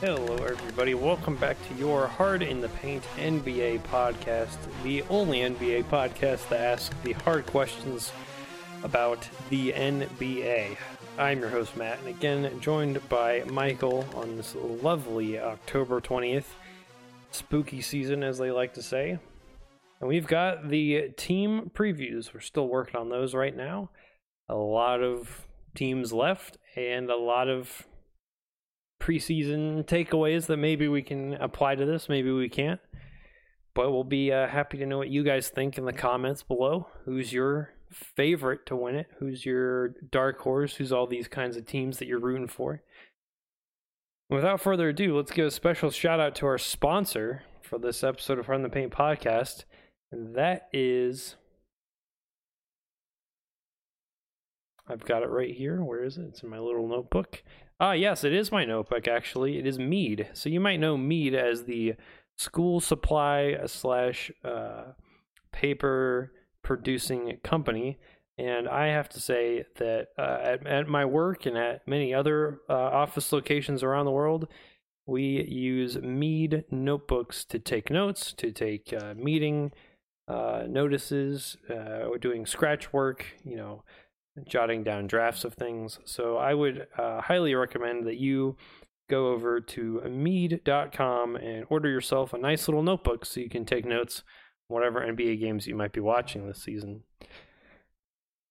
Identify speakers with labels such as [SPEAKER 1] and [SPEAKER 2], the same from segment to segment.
[SPEAKER 1] Hello, everybody. Welcome back to your Hard in the Paint NBA podcast, the only NBA podcast that asks the hard questions about the NBA. I'm your host, Matt, and again, joined by Michael on this lovely October 20th, spooky season, as they like to say. And we've got the team previews. We're still working on those right now. A lot of teams left, and a lot of preseason takeaways that maybe we can apply to this, maybe we can't. But we'll be uh, happy to know what you guys think in the comments below. Who's your favorite to win it? Who's your dark horse? Who's all these kinds of teams that you're rooting for? Without further ado, let's give a special shout out to our sponsor for this episode of in the Paint podcast, and that is. I've got it right here. Where is it? It's in my little notebook. Ah, yes, it is my notebook, actually. It is Mead. So you might know Mead as the school supply slash uh, paper producing company. And I have to say that uh, at, at my work and at many other uh, office locations around the world, we use Mead notebooks to take notes, to take uh, meeting uh, notices. Uh, doing scratch work, you know, jotting down drafts of things. So I would uh, highly recommend that you go over to mead.com and order yourself a nice little notebook so you can take notes whatever NBA games you might be watching this season.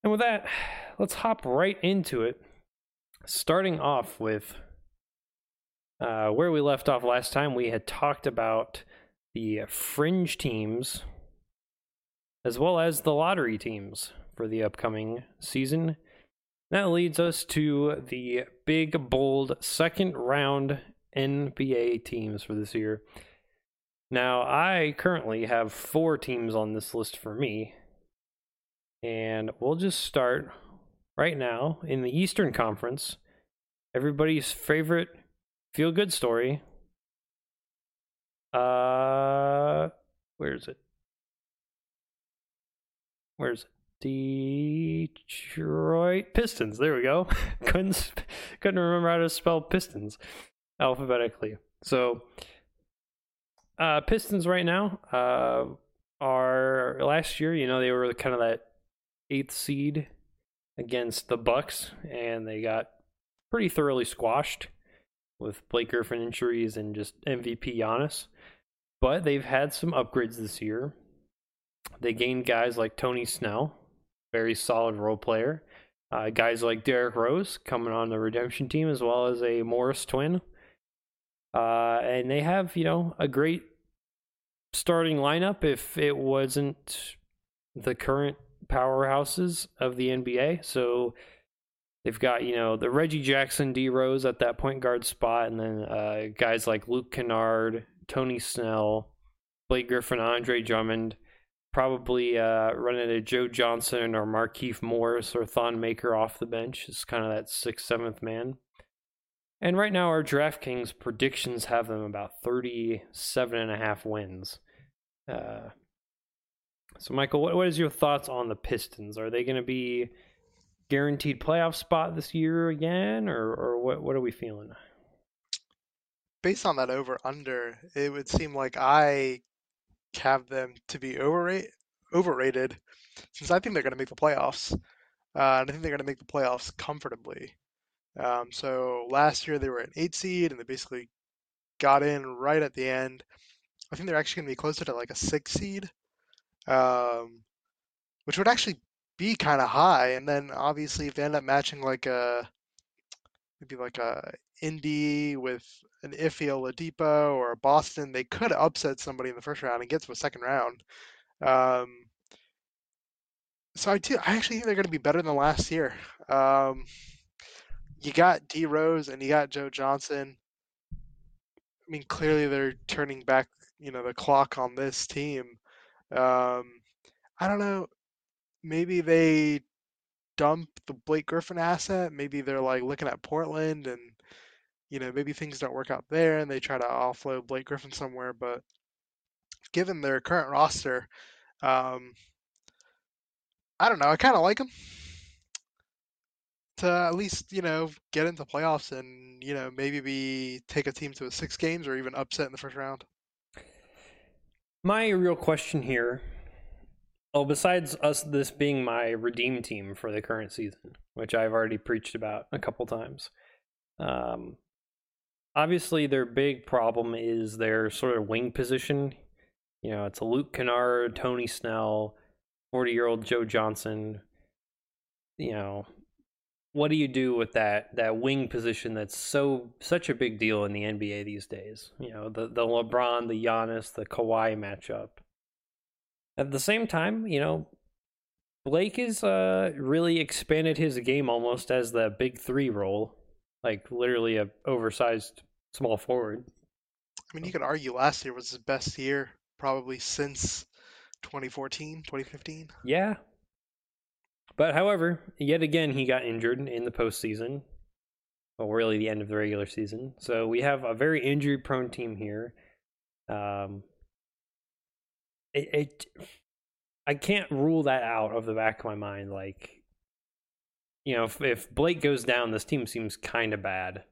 [SPEAKER 1] And with that, let's hop right into it. Starting off with uh, where we left off last time, we had talked about the fringe teams as well as the lottery teams for the upcoming season. That leads us to the big, bold second round NBA teams for this year. Now, I currently have four teams on this list for me. And we'll just start right now in the Eastern Conference. Everybody's favorite feel good story. Uh, where is it? Where's it? Detroit Pistons. There we go. couldn't couldn't remember how to spell Pistons alphabetically. So, uh, Pistons right now uh, are last year. You know they were kind of that eighth seed against the Bucks, and they got pretty thoroughly squashed with Blake Griffin injuries and just MVP Giannis. But they've had some upgrades this year. They gained guys like Tony Snell, very solid role player. Uh, guys like Derrick Rose coming on the redemption team, as well as a Morris twin. Uh, and they have, you know, a great starting lineup if it wasn't the current powerhouses of the NBA. So they've got, you know, the Reggie Jackson, D Rose at that point guard spot, and then uh, guys like Luke Kennard, Tony Snell, Blake Griffin, Andre Drummond probably uh, running a Joe Johnson or Markieff Morris or Thon Maker off the bench. It's kind of that sixth, seventh man. And right now, our DraftKings predictions have them about 37 and a half wins. Uh, so, Michael, what, what is your thoughts on the Pistons? Are they going to be guaranteed playoff spot this year again, or, or what, what are we feeling?
[SPEAKER 2] Based on that over under, it would seem like I have them to be overrated, overrated since I think they're going to make the playoffs. Uh, and I think they're going to make the playoffs comfortably. Um, so last year they were an eight seed and they basically got in right at the end. I think they're actually going to be closer to like a six seed, um, which would actually be kind of high. And then obviously if they end up matching like a maybe like a Indy with an Iffy Oladipo or a Boston, they could upset somebody in the first round and get to a second round. Um, so I do. I actually think they're going to be better than last year. Um, you got D Rose and you got Joe Johnson. I mean, clearly they're turning back, you know, the clock on this team. Um, I don't know. Maybe they dump the Blake Griffin asset. Maybe they're like looking at Portland and you know, maybe things don't work out there and they try to offload Blake Griffin somewhere. But given their current roster, um, I don't know. I kind of like them. to at least you know get into playoffs and you know maybe be take a team to six games or even upset in the first round.
[SPEAKER 1] My real question here, oh, besides us, this being my redeem team for the current season, which I've already preached about a couple times. Um, obviously, their big problem is their sort of wing position. You know, it's a Luke Kennard, Tony Snell, 40 year old Joe Johnson. You know, what do you do with that that wing position that's so such a big deal in the NBA these days? You know, the the LeBron, the Giannis, the Kawhi matchup. At the same time, you know, Blake has uh, really expanded his game almost as the big three role, like literally a oversized small forward.
[SPEAKER 2] I mean, you could argue last year was his best year probably since 2014, 2015.
[SPEAKER 1] Yeah, but however, yet again, he got injured in the postseason. Well, really, the end of the regular season. So we have a very injury-prone team here. Um, it, it, I can't rule that out of the back of my mind. Like, you know, if, if Blake goes down, this team seems kind of bad.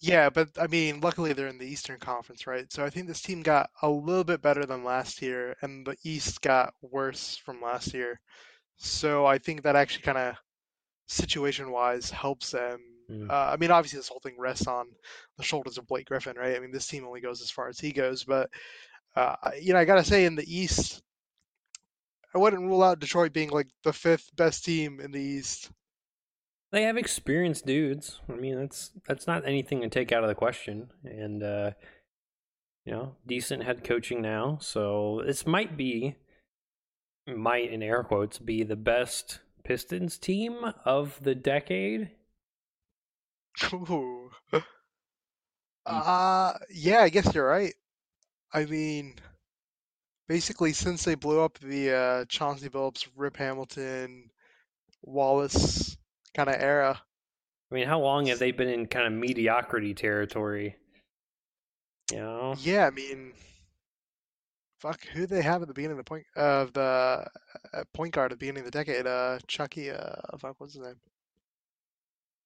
[SPEAKER 2] Yeah, but I mean, luckily they're in the Eastern Conference, right? So I think this team got a little bit better than last year, and the East got worse from last year. So I think that actually kind of situation-wise helps them.
[SPEAKER 1] Mm.
[SPEAKER 2] Uh, I mean, obviously this whole thing rests on the shoulders of Blake Griffin, right? I mean, this team only goes as far as he goes, but uh, you know, I gotta say in the East, I wouldn't rule out Detroit being like the fifth best team in the East.
[SPEAKER 1] They have experienced dudes. I mean, that's that's not anything to take out of the question. And uh, you know, decent head coaching now. So this might be might in air quotes be the best Pistons team of the decade.
[SPEAKER 2] Ooh. Uh, yeah, I guess you're right. I mean, basically, since they blew up the uh, Chauncey Billups, Rip Hamilton, Wallace kind of era.
[SPEAKER 1] I mean, how long have they been in kind of mediocrity territory? You know?
[SPEAKER 2] Yeah, I mean, fuck, who they have at the beginning of the point of the uh, point guard at the beginning of the decade? Uh, Chucky. Uh, fuck, what's his name?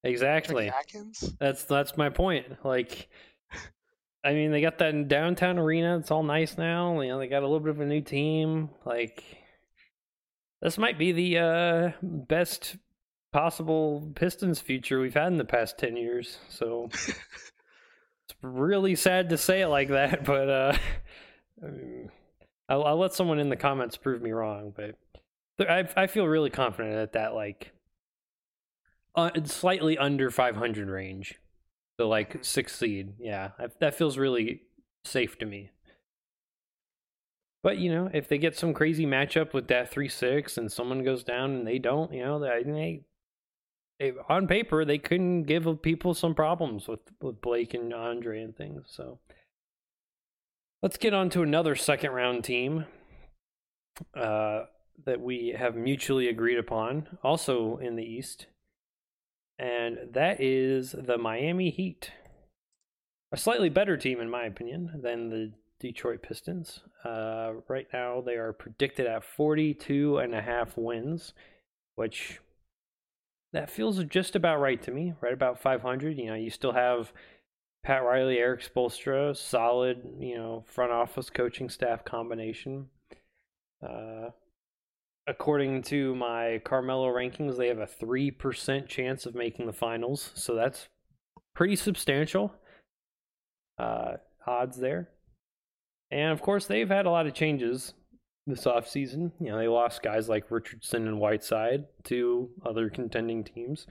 [SPEAKER 1] Exactly.
[SPEAKER 2] Chucky Atkins.
[SPEAKER 1] That's that's my point. Like, I mean, they got that downtown arena. It's all nice now. You know, they got a little bit of a new team. Like, this might be the uh, best possible Pistons future we've had in the past ten years. So it's really sad to say it like that, but uh, I mean, I'll, I'll let someone in the comments prove me wrong. But I I feel really confident at that like uh, slightly under 500 range. So like six seed, yeah, I, that feels really safe to me. But you know, if they get some crazy matchup with that three six and someone goes down and they don't, you know, they, they on paper they couldn't give people some problems with with Blake and Andre and things. So let's get on to another second round team uh, that we have mutually agreed upon, also in the East and that is the Miami Heat. A slightly better team, in my opinion, than the Detroit Pistons. Uh, right now, they are predicted at 42 and a half wins, which that feels just about right to me. Right about 500. You know, you still have Pat Riley, Erik Spoelstra, solid, you know, front office coaching staff combination. Uh, according to my Carmelo rankings, they have a 3% chance of making the finals. So that's pretty substantial uh, odds there. And of course, they've had a lot of changes this offseason. You know, they lost guys like Richardson and Whiteside to other contending teams.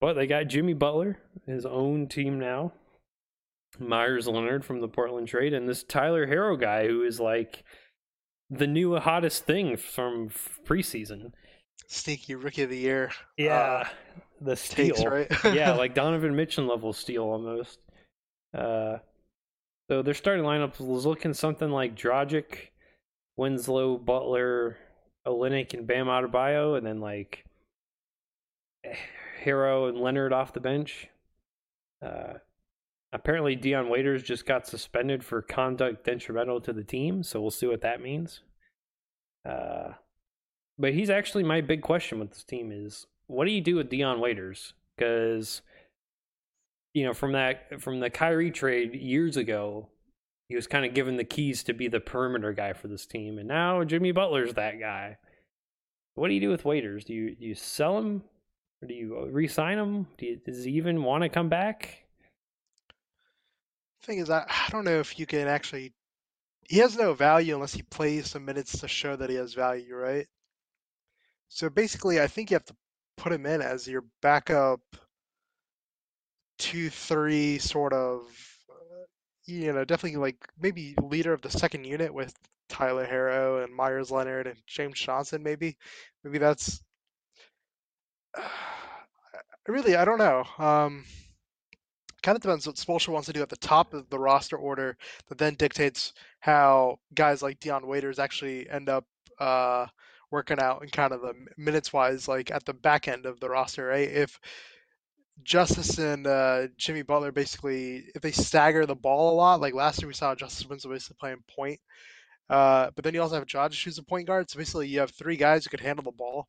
[SPEAKER 1] But they got Jimmy Butler, his own team now. Meyers Leonard from the Portland trade, and this Tyler Herro guy who is like the new hottest thing from preseason.
[SPEAKER 2] Sneaky rookie of the year.
[SPEAKER 1] Yeah, uh, the steal.
[SPEAKER 2] Takes, right?
[SPEAKER 1] yeah, like Donovan Mitchell level steal almost. Uh, so their starting lineup was looking something like Dragic, Winslow, Butler, Olynyk, and Bam Adebayo, and then like Herro and Leonard off the bench. Uh, Apparently, Dion Waiters just got suspended for conduct detrimental to the team, so we'll see what that means. Uh, but he's actually my big question with this team is what do you do with Dion Waiters? Because you know, from that from the Kyrie trade years ago, he was kind of given the keys to be the perimeter guy for this team, and now Jimmy Butler's that guy. What do you do with Waiters? Do you do you sell him, or do you re-sign him? Do you, does he even want to come back?
[SPEAKER 2] Thing is, I, I don't know if you can actually. He has no value unless he plays some minutes to show that he has value, right? So basically, I think you have to put him in as your backup two, three sort of, uh, you know, definitely like maybe leader of the second unit with Tyler Herro and Meyers Leonard and James Johnson, maybe. Maybe that's. really, I don't know. Um, kind of depends what Spoelstra wants to do at the top of the roster order that then dictates how guys like Dion Waiters actually end up uh, working out in kind of the minutes wise, like at the back end of the roster, right? If Justise and uh, Jimmy Butler basically, if they stagger the ball a lot, like last year we saw Justise Winslow basically playing point, uh, but then you also have Josh who's a point guard. So basically, you have three guys who could handle the ball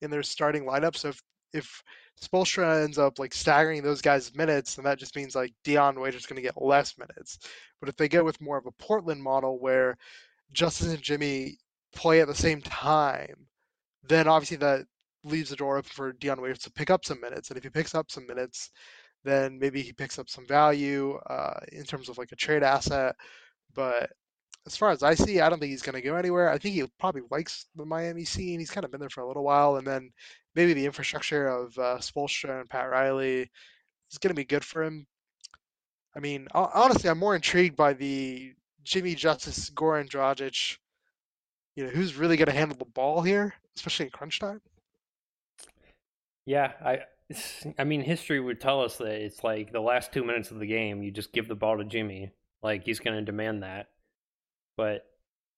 [SPEAKER 2] in their starting lineup. So if if Spoelstra ends up like staggering those guys' minutes, then that just means like Dion Waiters going to get less minutes. But if they go with more of a Portland model where Justise and Jimmy play at the same time, then obviously that leaves the door open for Dion Waiters to pick up some minutes. And if he picks up some minutes, then maybe he picks up some value uh, in terms of like a trade asset. But as far as I see, I don't think he's going to go anywhere. I think he probably likes the Miami scene. He's kind of been there for a little while, and then maybe the infrastructure of uh, Spoelstra and Pat Riley is going to be good for him. I mean, honestly, I'm more intrigued by the Jimmy Justise, Goran Dragic. You know, who's really going to handle the ball here, especially in crunch time?
[SPEAKER 1] Yeah, I I mean history would tell us that it's like the last 2 minutes of the game you just give the ball to Jimmy. Like he's going to demand that. But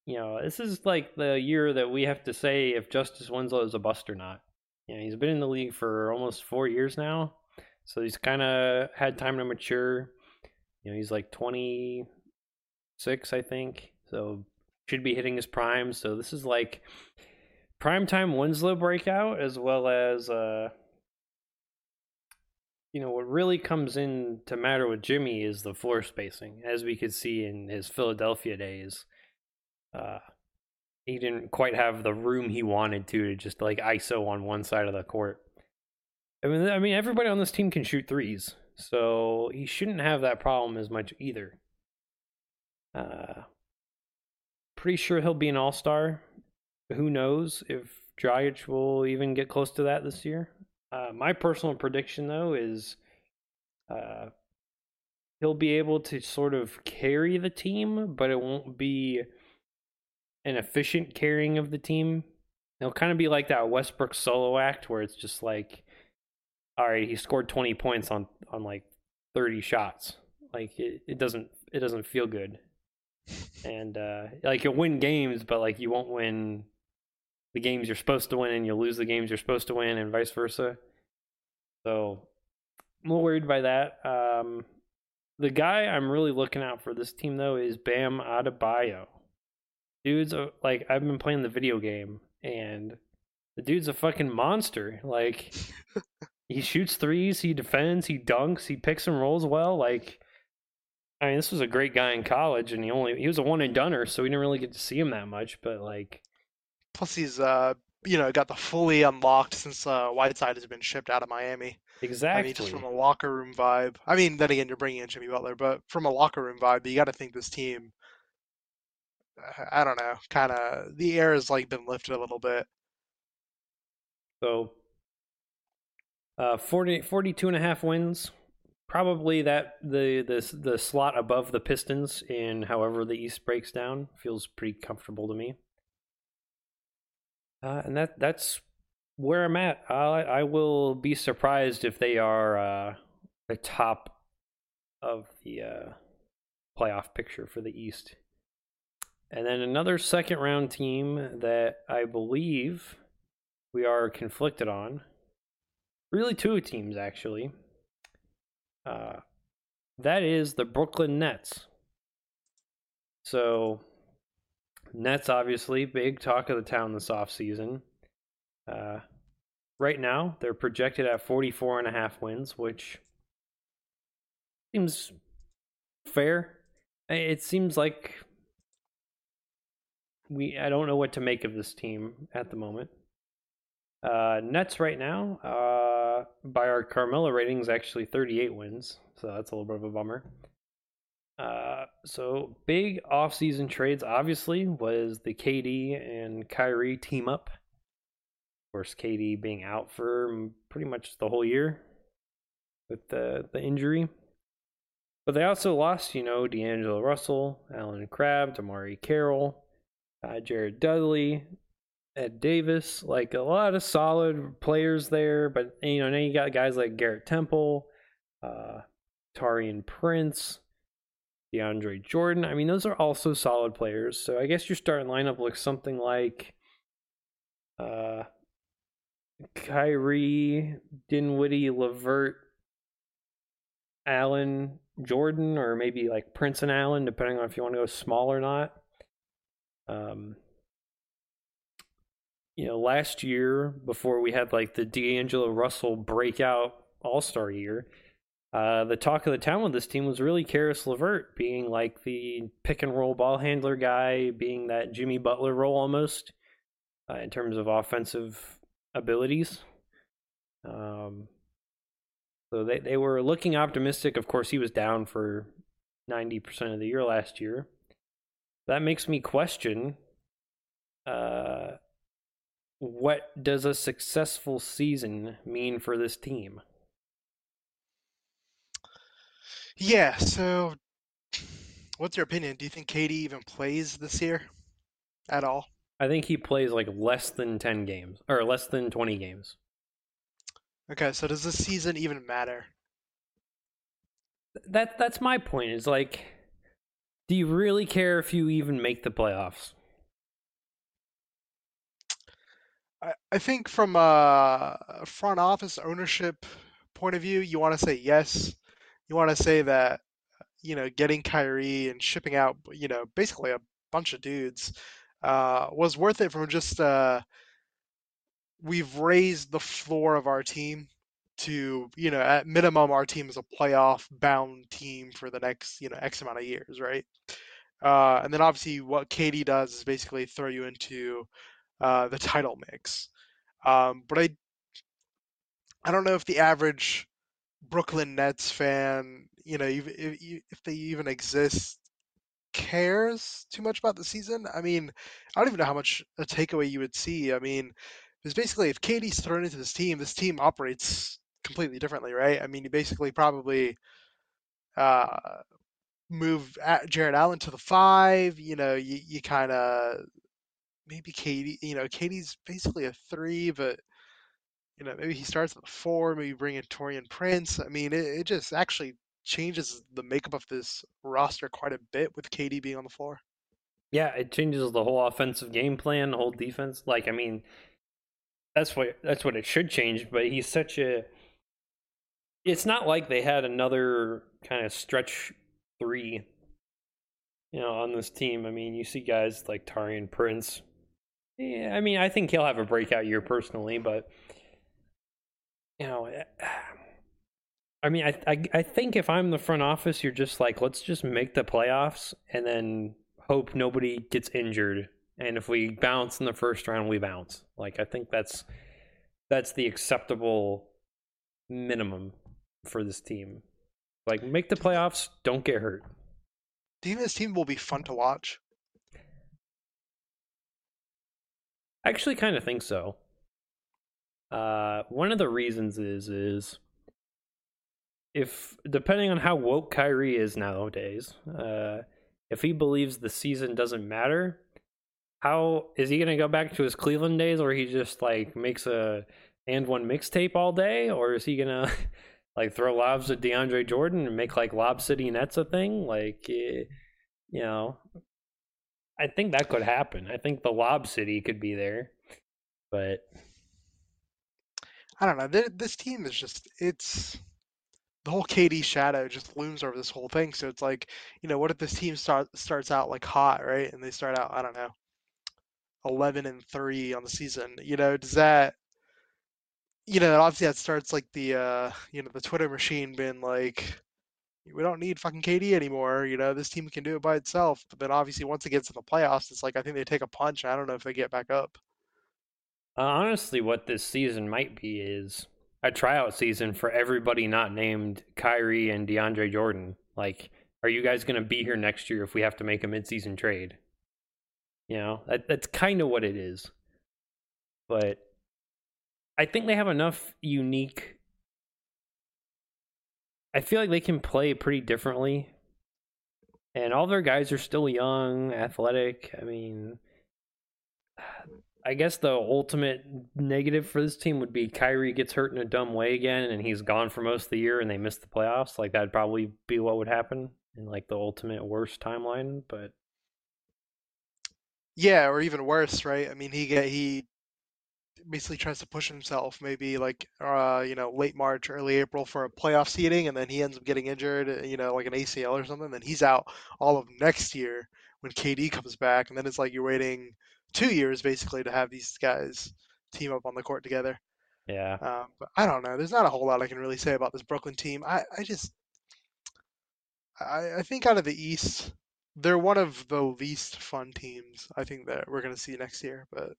[SPEAKER 1] you know, this is like the year that we have to say if Justise Winslow is a bust or not. You know, he's been in the league for almost 4 years now. So he's kind of had time to mature. You know, he's like 26, I think. So should be hitting his prime. So this is like primetime Winslow breakout as well as uh you know what really comes in to matter with Jimmy is the floor spacing, as we could see in his Philadelphia days. Uh, he didn't quite have the room he wanted to to just like ISO on one side of the court. I mean, I mean, everybody on this team can shoot threes, so he shouldn't have that problem as much either. Uh, pretty sure he'll be an all star who knows if Dragic will even get close to that this year. Uh, my personal prediction, though, is uh, he'll be able to sort of carry the team, but it won't be an efficient carrying of the team. It'll kind of be like that Westbrook solo act where it's just like, all right, he scored 20 points on on like 30 shots. Like it, it doesn't it doesn't feel good. And uh like you'll win games, but like you won't win the games you're supposed to win and you'll lose the games you're supposed to win and vice versa. So I'm a little worried by that. Um, the guy I'm really looking out for this team though is Bam Adebayo. Dude's a, like I've been playing the video game and the dude's a fucking monster. Like he shoots threes, he defends, he dunks, he picks and rolls well. Like I mean, this was a great guy in college, and he only he was a one and doneer, so we didn't really get to see him that much. But like,
[SPEAKER 2] Plus, he's uh, you know, got the fully unlocked since uh, Whiteside has been shipped out of Miami.
[SPEAKER 1] Exactly. I
[SPEAKER 2] mean, just from a locker room vibe. I mean, then again, you're bringing in Jimmy Butler, but from a locker room vibe, you got to think this team. I don't know, kind of the air has like been lifted a little bit.
[SPEAKER 1] So, uh, 40, 42 and a half wins. Probably that the the the slot above the Pistons in however the East breaks down feels pretty comfortable to me. Uh, and that that's where I'm at. I, I will be surprised if they are uh, the top of the uh, playoff picture for the East. And then another second round team that I believe we are conflicted on. Really, two teams actually. Uh, that is the Brooklyn Nets. So Nets, obviously, big talk of the town this offseason. Uh, right now they're projected at 44 and a half wins, which seems fair. It seems like we I don't know what to make of this team at the moment. Uh, Nets right now, uh, by our Carmelo ratings, actually 38 wins, so that's a little bit of a bummer. Uh, so big off-season trades obviously was the KD and Kyrie team up. Of course, KD being out for pretty much the whole year with the the injury. But they also lost, you know, D'Angelo Russell, Allen Crabbe, DeMarre Carroll, uh, Jared Dudley, Ed Davis, like a lot of solid players there. But you know, now you got guys like Garrett Temple, uh, Taurean Prince, DeAndre Jordan. I mean, those are also solid players. So I guess your starting lineup looks something like uh, Kyrie, Dinwiddie, Levert, Allen, Jordan, or maybe like Prince and Allen, depending on if you want to go small or not. Um, you know, last year before we had like the D'Angelo Russell breakout All Star year, uh, the talk of the town with this team was really Caris LeVert being like the pick and roll ball handler guy, being that Jimmy Butler role almost uh, in terms of offensive abilities. Um, so they, they were looking optimistic. Of course, he was down for 90% of the year last year. That makes me question uh, what does a successful season mean for this team?
[SPEAKER 2] Yeah, so what's your opinion? Do you think KD even plays this year at all?
[SPEAKER 1] I think he plays like less than 10 games or less than 20 games.
[SPEAKER 2] Okay, so does this season even matter?
[SPEAKER 1] That that's my point. Is like do you really care if you even make the playoffs?
[SPEAKER 2] I, I think from a front office ownership point of view, you want to say yes. You want to say that you know getting Kyrie and shipping out you know basically a bunch of dudes uh, was worth it from just uh, we've raised the floor of our team to you know at minimum our team is a playoff bound team for the next you know x amount of years right? Uh, and then obviously what KD does is basically throw you into uh, the title mix. Um, but I I don't know if the average Brooklyn Nets fan you know if, if, they even exist cares too much about the season I mean I don't even know how much a takeaway you would see I mean because basically if KD's thrown into this team this team operates completely differently, right? I mean, you basically probably uh, move Jarrett Allen to the five. You know, you, you kind of maybe Katie. You know, KD's basically a three, but you know maybe he starts at the four. Maybe bring in Taurean Prince. I mean, it, it just actually changes the makeup of this roster quite a bit with KD being on the floor.
[SPEAKER 1] Yeah, it changes the whole offensive game plan, the whole defense. Like, I mean, that's what that's what it should change. But he's such a it's not like they had another kind of stretch three, you know, on this team. I mean, you see guys like Taurean Prince. Yeah, I mean, I think he'll have a breakout year personally, but you know, eh, I mean, I, I I think if I'm the front office, you're just like, let's just make the playoffs and then hope nobody gets injured. And if we bounce in the first round, we bounce. Like I think that's that's the acceptable minimum for this team. Like, make the playoffs, don't get hurt.
[SPEAKER 2] Do you think this team will be fun to watch?
[SPEAKER 1] I actually kind of think so. Uh, one of the reasons is is if depending on how woke Kyrie is nowadays, uh, if he believes the season doesn't matter, how is he gonna go back to his Cleveland days where he just like makes a and one mixtape all day, or is he gonna like throw lobs at DeAndre Jordan and make like Lob City Nets a thing. Like, eh, you know, I think that could happen. I think the Lob City could be there, but
[SPEAKER 2] I don't know. This team is just it's the whole KD shadow just looms over this whole thing. So it's like, you know, what if this team start starts out like hot, right? And they start out, I don't know, eleven and three on the season. You know, does that you know, obviously that starts like the uh, you know, the Twitter machine being like, we don't need fucking KD anymore. You know, this team can do it by itself. But then obviously once it gets in the playoffs, it's like I think they take a punch. I don't know if they get back up.
[SPEAKER 1] Uh, honestly, what this season might be is a tryout season for everybody not named Kyrie and DeAndre Jordan. Like, are you guys going to be here next year if we have to make a midseason trade? You know, that, that's kind of what it is. But I think they have enough unique. I feel like they can play pretty differently. And all their guys are still young, athletic. I mean, I guess the ultimate negative for this team would be Kyrie gets hurt in a dumb way again and he's gone for most of the year and they miss the playoffs. Like that'd probably be what would happen in like the ultimate worst timeline, but
[SPEAKER 2] yeah, or even worse, right? I mean, he get he basically tries to push himself maybe like uh, you know late March, early April for a playoff seeding, and then he ends up getting injured, uh, you know, like an ACL or something. Then he's out all of next year when KD comes back, and then it's like you're waiting two years basically to have these guys team up on the court together.
[SPEAKER 1] Yeah.
[SPEAKER 2] Um, but I don't know. There's not a whole lot I can really say about this Brooklyn team. I, I just I, I think out of the East, they're one of the least fun teams I think that we're gonna see next year, but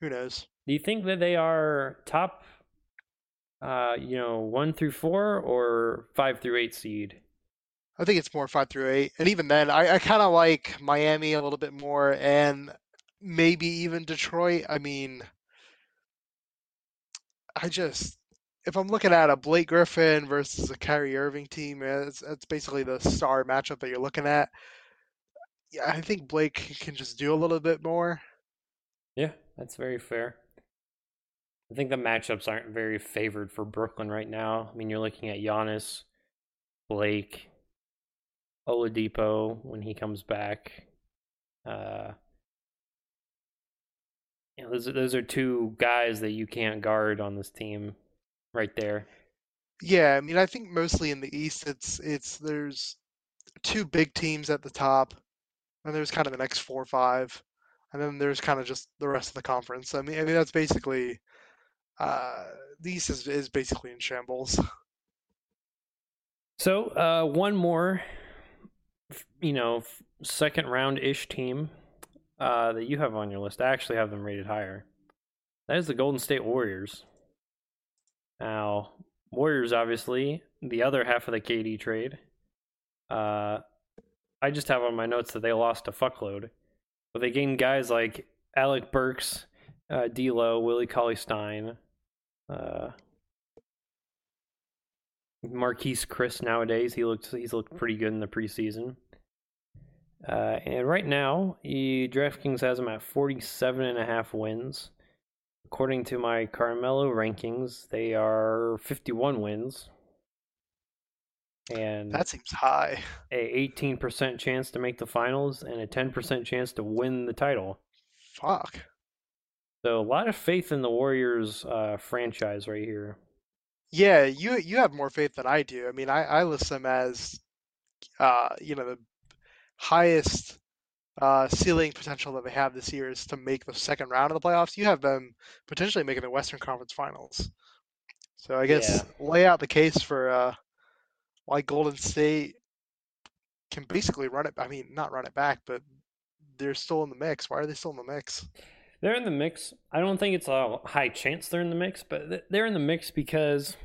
[SPEAKER 2] who knows?
[SPEAKER 1] Do you think that they are top, uh, you know, one through four or five through eight seed?
[SPEAKER 2] I think it's more five through eight, and even then, I, I kind of like Miami a little bit more, and maybe even Detroit. I mean, I just if I'm looking at a Blake Griffin versus a Kyrie Irving team, it's, it's basically the star matchup that you're looking at. Yeah, I think Blake can just do a little bit more.
[SPEAKER 1] Yeah, that's very fair. I think the matchups aren't very favored for Brooklyn right now. I mean, you're looking at Giannis, Blake, Oladipo when he comes back. Uh, you know, those are, those are two guys that you can't guard on this team, right there.
[SPEAKER 2] Yeah, I mean, I think mostly in the East, it's it's there's two big teams at the top, and there's kind of the next four or five, and then there's kind of just the rest of the conference. I mean, I mean that's basically uh, the East is, is basically in shambles.
[SPEAKER 1] So uh, one more, you know, second round ish team uh, that you have on your list. I actually have them rated higher. That is the Golden State Warriors. Now, Warriors obviously the other half of the KD trade. Uh, I just have on my notes that they lost a fuckload, but they gained guys like Alec Burks, uh, D'Lo, Willie Cauley Stein, uh, Marquese Chriss nowadays. He looks he's looked pretty good in the preseason. Uh, and right now, DraftKings has him at 47 and a half wins. According to my Carmelo rankings, they are 51 wins. And
[SPEAKER 2] that seems high.
[SPEAKER 1] A 18% chance to make the finals and a 10% chance to win the title.
[SPEAKER 2] Fuck.
[SPEAKER 1] So a lot of faith in the Warriors uh, franchise right here.
[SPEAKER 2] Yeah, you you have more faith than I do. I mean, I, I list them as, uh, you know, the highest uh, ceiling potential that they have this year is to make the second round of the playoffs. You have them potentially making the Western Conference Finals. So I guess
[SPEAKER 1] Yeah.
[SPEAKER 2] lay out the case for uh, why Golden State can basically run it. I mean, not run it back, but they're still in the mix. Why are they still in the mix?
[SPEAKER 1] They're in the mix. I don't think it's a high chance they're in the mix, but they're in the mix because,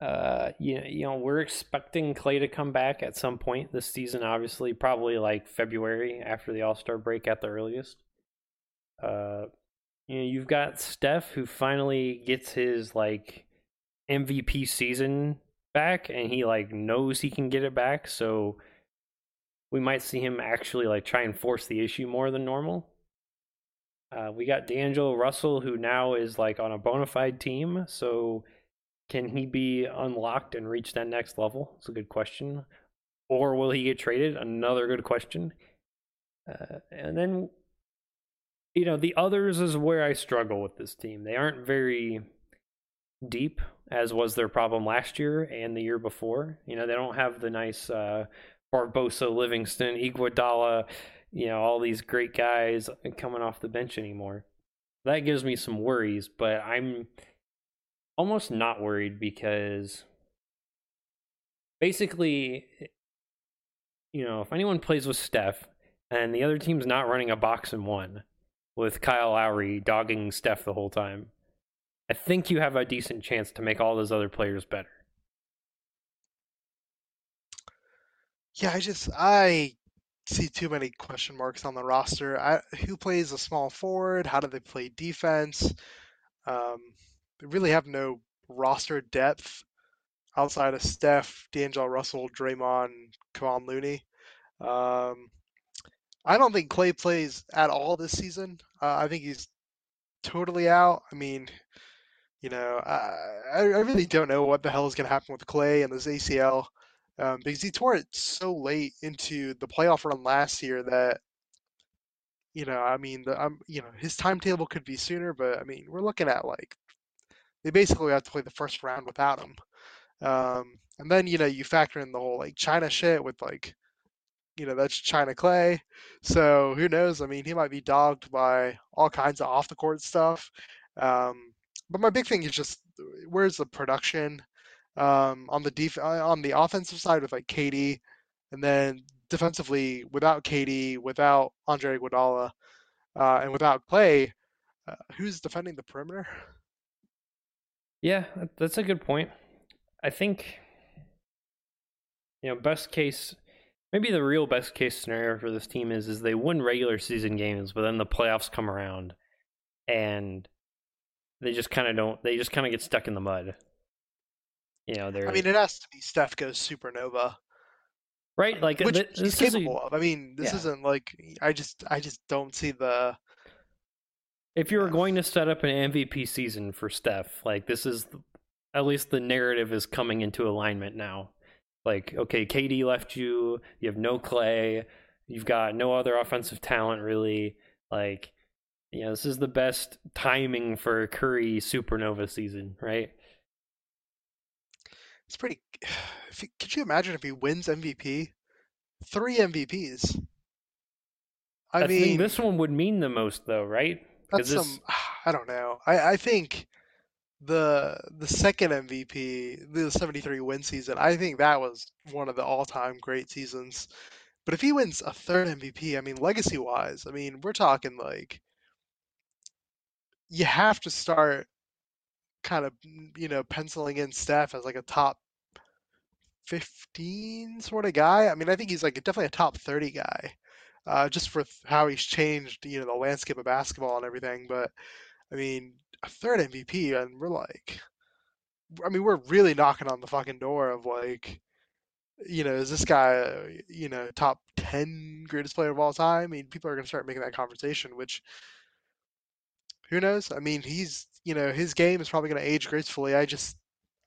[SPEAKER 1] uh, you you know, we're expecting Clay to come back at some point this season. Obviously, probably like February after the All Star break at the earliest. Uh, you know, you've got Steph who finally gets his like MVP season back, and he like knows he can get it back. So we might see him actually like try and force the issue more than normal. Uh, we got D'Angelo Russell, who now is like on a bona fide team. So, can he be unlocked and reach that next level? It's a good question. Or will he get traded? Another good question. Uh, and then, you know, the others is where I struggle with this team. They aren't very deep, as was their problem last year and the year before. You know, they don't have the nice uh, Barbosa, Livingston, Iguodala you know, all these great guys coming off the bench anymore. That gives me some worries, but I'm almost not worried because basically, you know, if anyone plays with Steph and the other team's not running a box and one with Kyle Lowry dogging Steph the whole time, I think you have a decent chance to make all those other players better.
[SPEAKER 2] Yeah, I just I see too many question marks on the roster. I, who plays a small forward? How do they play defense? Um, they really have no roster depth outside of Steph, D'Angelo Russell, Draymond, Kevon Looney. Um, I don't think Clay plays at all this season. Uh, I think he's totally out. I mean, you know, I, I really don't know what the hell is going to happen with Clay and this ACL um, because he tore it so late into the playoff run last year that, you know, I mean, the, um, you know, his timetable could be sooner, but I mean, we're looking at like they basically have to play the first round without him. Um, and then you know you factor in the whole like China shit with like, you know, that's China Clay. So who knows? I mean, he might be dogged by all kinds of off the court stuff. Um, but my big thing is just where's the production um, on the def- uh, on the offensive side with like KD, and then defensively without KD, without Andre Iguodala, uh, and without Clay, uh, who's defending the perimeter?
[SPEAKER 1] Yeah, that's a good point. I think you know, best case maybe the real best case scenario for this team is is they win regular season games, but then the playoffs come around and they just kind of don't they just kind of get stuck in the mud. You know, they're
[SPEAKER 2] I mean, it has to be Steph goes supernova.
[SPEAKER 1] Right, like
[SPEAKER 2] which
[SPEAKER 1] th-
[SPEAKER 2] he's
[SPEAKER 1] this is a-
[SPEAKER 2] capable of. I mean, this
[SPEAKER 1] yeah.
[SPEAKER 2] isn't like I just I just don't see the
[SPEAKER 1] if you were going to set up an MVP season for Steph, like this is at least the narrative is coming into alignment now. Like, okay, KD left you, you have no Clay, you've got no other offensive talent really. Like, you know, this is the best timing for Curry supernova season, right?
[SPEAKER 2] it's pretty. If you, could you imagine if he wins MVP? Three MVPs. I,
[SPEAKER 1] I,
[SPEAKER 2] mean,
[SPEAKER 1] this one would mean the most though, right?
[SPEAKER 2] That's some. I don't know. I I think the the second MVP, the 73 win season, I think that was one of the all-time great seasons. But if he wins a third MVP, I mean, legacy-wise, I mean, we're talking like you have to start kind of, mm, you know, penciling in Steph as like a top 15 sort of guy. I mean, I think he's like definitely a top 30 guy, uh, just for how he's changed, you know, the landscape of basketball and everything. But I mean, a third MVP, and we're like, I mean, we're really knocking on the fucking door of like, you know, is this guy, you know, top 10 greatest player of all time? I mean, people are going to start making that conversation, which who knows? I mean, he's, you know, his game is probably going to age gracefully. I just,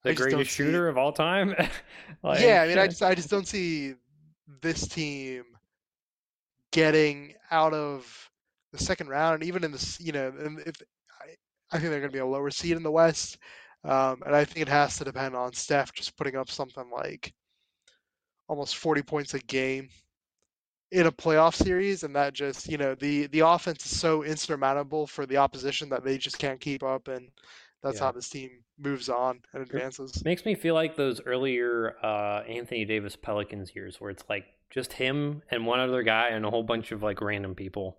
[SPEAKER 1] the
[SPEAKER 2] I
[SPEAKER 1] greatest shooter of all time. like,
[SPEAKER 2] yeah, I mean, I just, I just don't see this team getting out of the second round, and even in this, you know, and if I, I think they're going to be a lower seed in the West, um, and I think it has to depend on Steph just putting up something like almost 40 points a game in a playoff series, and that just, you know, the the offense is so insurmountable for the opposition that they just can't keep up, and that's
[SPEAKER 1] Yeah.
[SPEAKER 2] how this team moves on and advances.
[SPEAKER 1] Makes me feel like those earlier uh, Anthony Davis Pelicans years where it's like just him and one other guy and a whole bunch of like random people.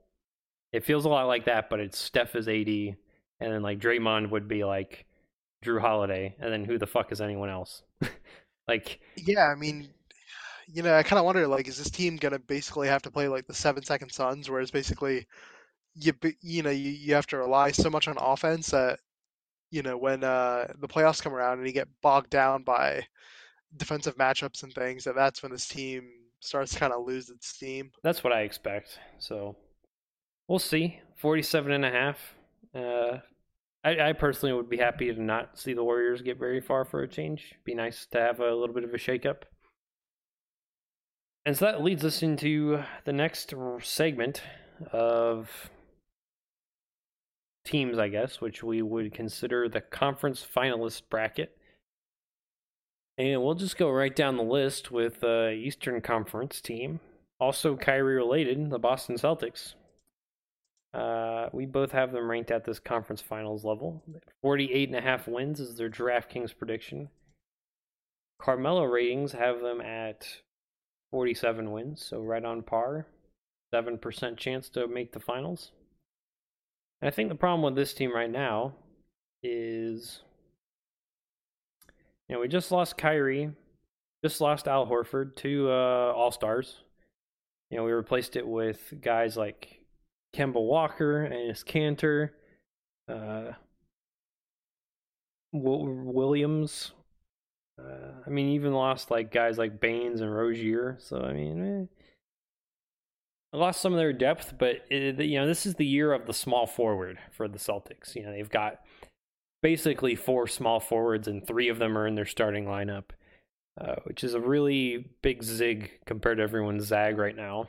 [SPEAKER 1] It feels a lot like that, but it's Steph is 80 and then like Draymond would be like Jrue Holiday and then who the fuck is anyone else? like
[SPEAKER 2] Yeah, I mean, you know, I kind of wonder, like, is this team gonna basically have to play like the seven second Suns, where it's basically you, you know, you, you have to rely so much on offense that, you know, when uh, the playoffs come around and you get bogged down by defensive matchups and things, that that's when this team starts to kind of lose its steam.
[SPEAKER 1] that's what I expect. So we'll see. 47 and a half. Uh, I, I personally would be happy to not see the Warriors get very far for a change. Be nice to have a little bit of a shakeup. And so that leads us into the next segment of teams, I guess, which we would consider the conference finalist bracket. And we'll just go right down the list with uh, Eastern Conference team, also Kyrie related, the Boston Celtics. Uh, we both have them ranked at this conference finals level. 48 and a half wins is their DraftKings prediction. Carmelo ratings have them at 47 wins, so right on par. 7% chance to make the finals. And I think the problem with this team right now is you know, we just lost Kyrie, just lost Al Horford, two uh, All Stars. You know, we replaced it with guys like Kemba Walker, Enes Kanter, uh, Williams. Uh, I mean, even lost like guys like Baynes and Rozier. So I mean, eh. I lost some of their depth, but it, you know, this is the year of the small forward for the Celtics. You know, they've got basically four small forwards, and three of them are in their starting lineup, uh, which is a really big zig compared to everyone's zag right now.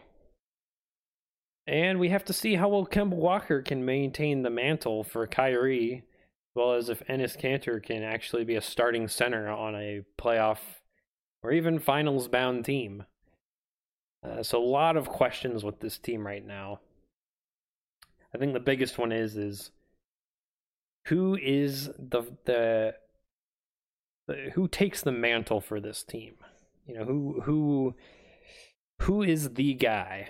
[SPEAKER 1] And we have to see how well Kemba Walker can maintain the mantle for Kyrie, as well as if Enes Kanter can actually be a starting center on a playoff or even finals bound team. Uh, so a lot of questions with this team right now. I think the biggest one is is who is the the, the who takes the mantle for this team? You know, who who who is the guy?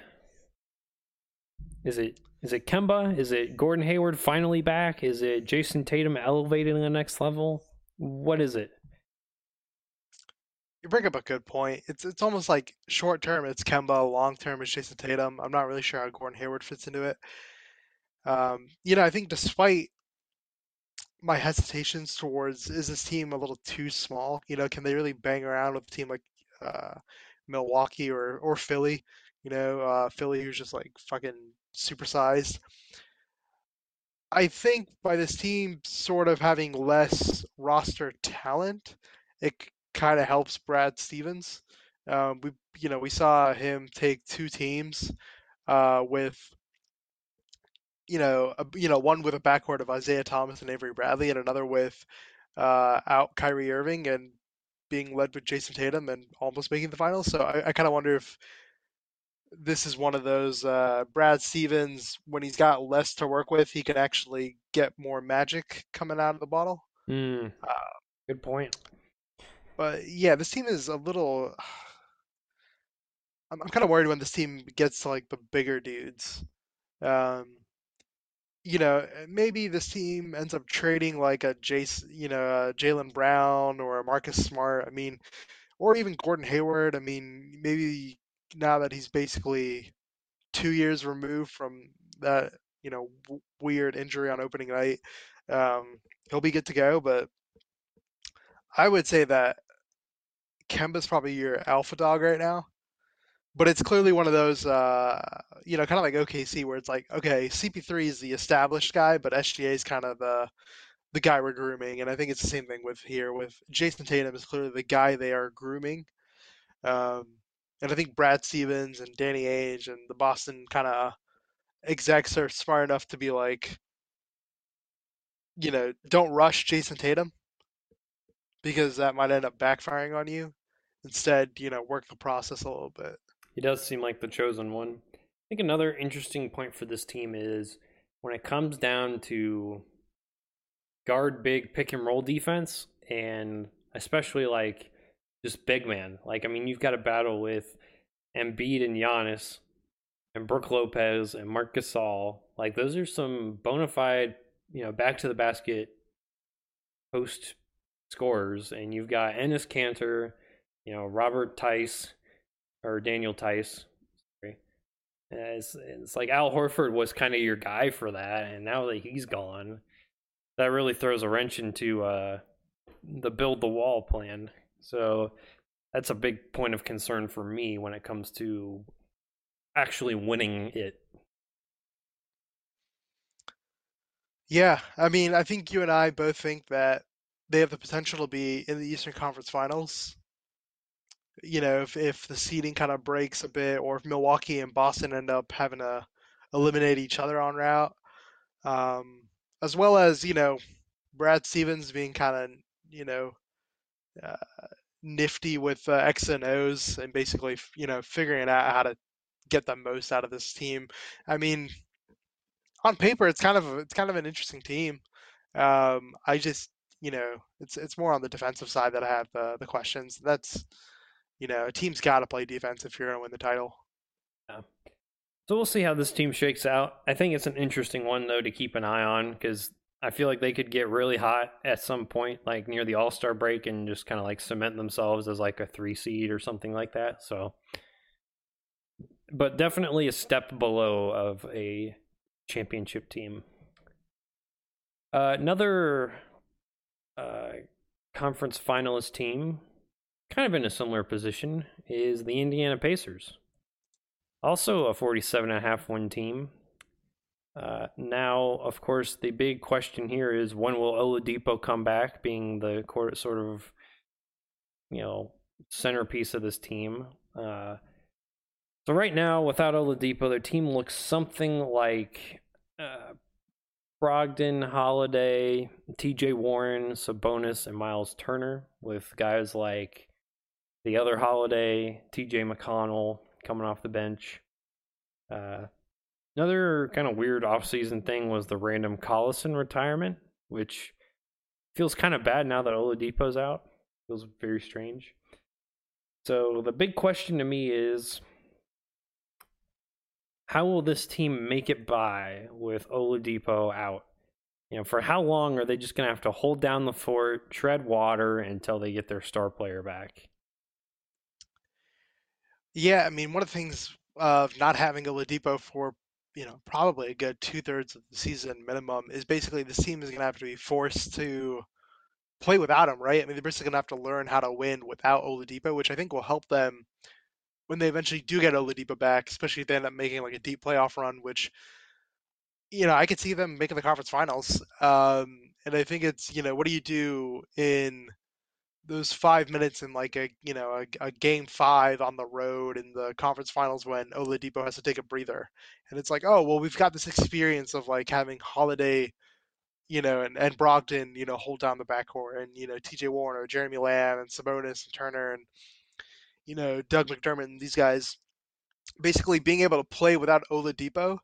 [SPEAKER 1] Is it is it Kemba? Is it Gordon Hayward finally back? Is it Jayson Tatum elevating to the next level? What is it?
[SPEAKER 2] You bring up a good point. It's it's almost like short term it's Kemba, long term it's Jayson Tatum. I'm not really sure how Gordon Hayward fits into it. Um, you know, I think despite my hesitations towards is this team a little too small? You know, can they really bang around with a team like uh, Milwaukee or or Philly? You know, uh, Philly who's just like fucking supersized. I think by this team sort of having less roster talent, it kind of helps Brad Stevens. Um, we, you know, we saw him take two teams uh, with, you know, a, you know, one with a backcourt of Isaiah Thomas and Avery Bradley, and another with uh, out Kyrie Irving and being led with Jayson Tatum and almost making the finals. So I, I kind of wonder if this is one of those uh, Brad Stevens when he's got less to work with, he can actually get more magic coming out of the bottle.
[SPEAKER 1] Mm, uh, good point.
[SPEAKER 2] But yeah, this team is a little. I'm, I'm kind of worried when this team gets to like the bigger dudes. Um, you know, maybe this team ends up trading like a Jace, you know, Jaylen Brown or Marcus Smart. I mean, or even Gordon Hayward. I mean, maybe now that he's basically two years removed from that, you know, w- weird injury on opening night, um, he'll be good to go. But I would say that Kemba's probably your alpha dog right now. But it's clearly one of those, uh, you know, kind of like OKC, where it's like, okay, CP3 is the established guy, but SGA is kind of the the guy we're grooming, and I think it's the same thing with here. With Jayson Tatum is clearly the guy they are grooming. Um, and I think Brad Stevens and Danny Ainge and the Boston kind of execs are smart enough to be like, you know, don't rush Jayson Tatum because that might end up backfiring on you. Instead, you know, work the process a little bit.
[SPEAKER 1] He does seem like the chosen one. I think another interesting point for this team is when it comes down to guard big pick and roll defense and especially like just big man. Like, I mean, you've got a battle with Embiid and Giannis and Brook Lopez and Mark Gasol. Like, those are some bona fide, you know, back to the basket post scorers. And you've got Enes Kanter, you know, Robert Theis or Daniel Theis. Sorry. It's, it's like Al Horford was kind of your guy for that. And now that he's gone, that really throws a wrench into uh, the build the wall plan so that's a big point of concern for me when it comes to actually winning it.
[SPEAKER 2] Yeah, I mean, I think you and I both think that they have the potential to be in the Eastern Conference Finals. You know, if if the seeding kind of breaks a bit, or if Milwaukee and Boston end up having to eliminate each other on route, um, as well as you know, Brad Stevens being kind of you know uh, nifty with uh, X and O's and basically, you know, figuring out how to get the most out of this team. I mean, on paper, it's kind of it's kind of an interesting team. Um, I just you know it's it's more on the defensive side that I have the the questions. That's you know a team's got to play defense if you're going to win the title.
[SPEAKER 1] Yeah. So we'll see how this team shakes out. I think it's an interesting one though to keep an eye on because I feel like they could get really hot at some point, like near the All Star break, and just kind of like cement themselves as like a three seed or something like that. So, but definitely a step below of a championship team. Uh, another uh, conference finalist team, kind of in a similar position, is the Indiana Pacers. Also a 47 and a half win team. Uh, now, of course, the big question here is when will Oladipo come back, being the sort of, you know, centerpiece of this team. Uh, so right now, without Oladipo, their team looks something like uh, Brogdon, Holiday, T.J. Warren, Sabonis, and Miles Turner, with guys like the other Holiday, T.J. McConnell coming off the bench. Uh, another kind of weird offseason thing was the random Collison retirement, which feels kind of bad now that Oladipo's out. Feels very strange. So the big question to me is how will this team make it by with Oladipo out? You know, for how long are they just going to have to hold down the fort, tread water until they get their star player back?
[SPEAKER 2] Yeah, I mean, one of the things of not having Oladipo for you know probably a good two thirds of the season minimum is basically this team is going to have to be forced to play without him, right? I mean, they're basically going to have to learn how to win without Oladipo, which I think will help them when they eventually do get Oladipo back, especially if they end up making like a deep playoff run, which you know I could see them making the conference finals. Um, and I think it's you know what do you do in those five minutes in like a you know a, a, game five on the road in the conference finals when Oladipo has to take a breather, and it's like oh well we've got this experience of like having Holiday, you know, and, and Brogdon you know hold down the backcourt and you know T.J. Warren, Jeremy Lamb, and Sabonis and Turner and you know, Doug McDermott and these guys basically being able to play without Oladipo,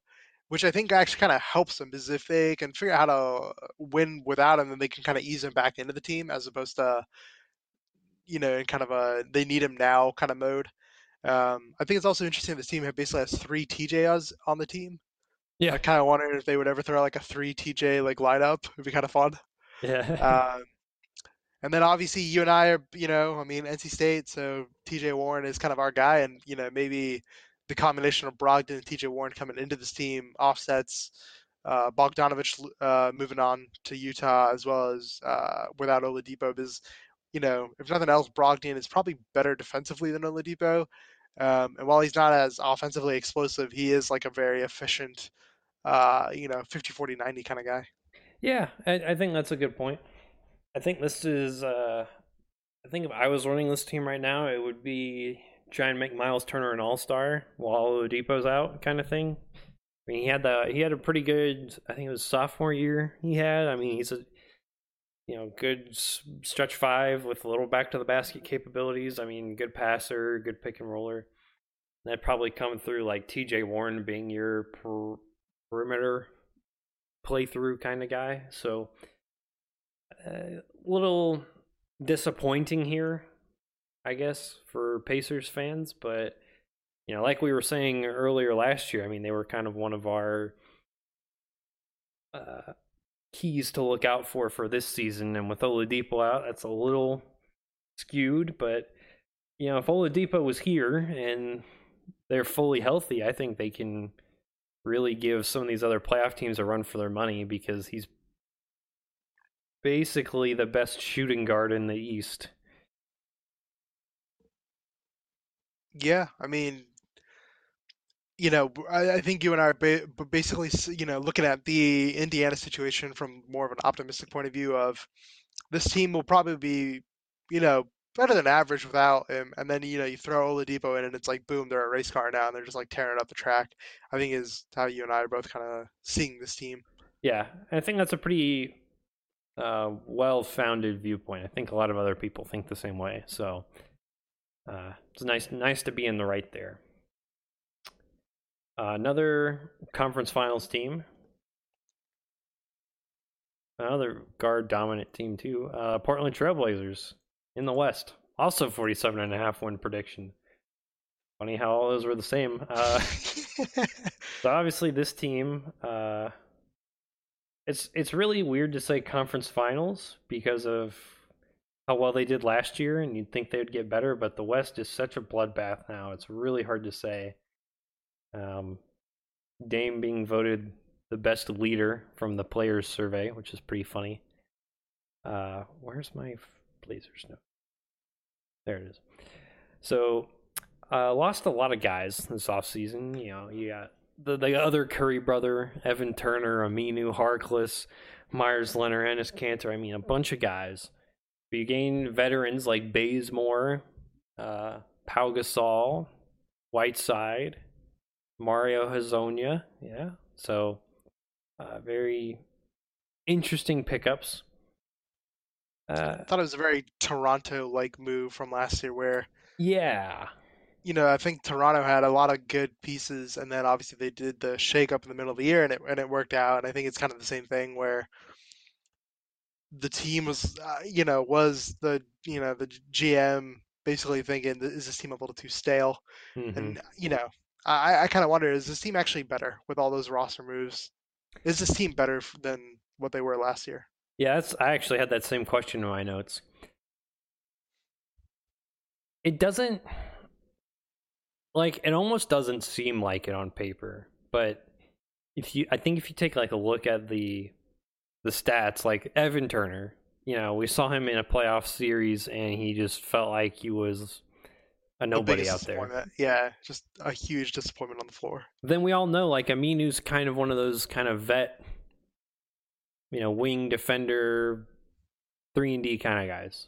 [SPEAKER 2] which I think actually kind of helps them because if they can figure out how to win without him, then they can kind of ease him back into the team as opposed to, you know, in kind of a they need him now kind of mode. Um, I think it's also interesting this team have basically has three TJs on the team. Yeah. I kind of wondered if they would ever throw like a three TJ like lineup. It'd be kind of fun.
[SPEAKER 1] Yeah.
[SPEAKER 2] um, and then obviously you and I are, you know, I mean NC State, so TJ Warren is kind of our guy, and you know maybe the combination of Brogdon and TJ Warren coming into this team offsets uh, Bogdanovic uh, moving on to Utah as well as uh, without Oladipo because you know if nothing else Brogdon is probably better defensively than Oladipo, um, and while he's not as offensively explosive, he is like a very efficient, uh, you know, 50, 40, 90 kind of guy.
[SPEAKER 1] Yeah, I, I think that's a good point. I think this is. Uh, I think if I was running this team right now, it would be try and make Miles Turner an All Star while Oladipo's out, kind of thing. I mean, he had the he had a pretty good. I think it was sophomore year he had. I mean, he's a you know good stretch five with a little back to the basket capabilities. I mean, good passer, good pick and roller. That probably come through like T.J. Warren being your per- perimeter playthrough kind of guy. So a little disappointing here, I guess, for Pacers fans. But you know, like we were saying earlier last year, I mean, they were kind of one of our uh, keys to look out for for this season. And with Oladipo out, that's a little skewed. But you know, if Oladipo was here and they're fully healthy, I think they can really give some of these other playoff teams a run for their money because he's basically the best shooting guard in the East.
[SPEAKER 2] Yeah, I mean, you know, I, I think you and I are ba- basically, you know, looking at the Indiana situation from more of an optimistic point of view of this team will probably be, you know, better than average without him. And then, you know, you throw Oladipo in and it's like, boom, they're a race car now and they're just like tearing up the track. I think is how you and I are both kind of seeing this team.
[SPEAKER 1] Yeah, I think that's a pretty uh, well-founded viewpoint. I think a lot of other people think the same way. So uh, it's nice, nice to be in the right there. Uh, another conference finals team another guard dominant team too. Uh, Portland Trailblazers in the West, also 47 and a half win prediction. Funny how all those were the same. Uh, so obviously this team, uh, it's it's really weird to say conference finals because of how well they did last year, and you'd think they would get better. But the West is such a bloodbath now; it's really hard to say. Um, Dame being voted the best leader from the players survey, which is pretty funny. Uh, where's my Blazers note? There it is. So, uh, lost a lot of guys this offseason. You know, you got the, the other Curry brother, Evan Turner, Aminu Harkless, Meyers Leonard, Enes Kanter. I mean, a bunch of guys. But you gain veterans like Bazemore, uh, Pau Gasol, Whiteside, Mario Hezonja. Yeah. So, uh, very interesting pickups.
[SPEAKER 2] Uh, I thought it was a very Toronto-like move from last year, where
[SPEAKER 1] yeah,
[SPEAKER 2] you know, I think Toronto had a lot of good pieces, and then obviously they did the shake up in the middle of the year, and it and it worked out. And I think it's kind of the same thing where the team was, uh, you know, was the you know the GM basically thinking is this team a little too stale,
[SPEAKER 1] mm-hmm.
[SPEAKER 2] and you know, I I kind of wonder is this team actually better with all those roster moves? Is this team better than what they were last year?
[SPEAKER 1] Yeah, that's, I actually had that same question in my notes. It doesn't like it almost doesn't seem like it on paper, but if you I think if you take like a look at the the stats like Evan Turner, you know, we saw him in a playoff series and he just felt like he was a nobody out there.
[SPEAKER 2] Yeah, just a huge disappointment on the floor.
[SPEAKER 1] Then we all know like Aminu's kind of one of those kind of vet you know, wing defender, three and D kind of guys.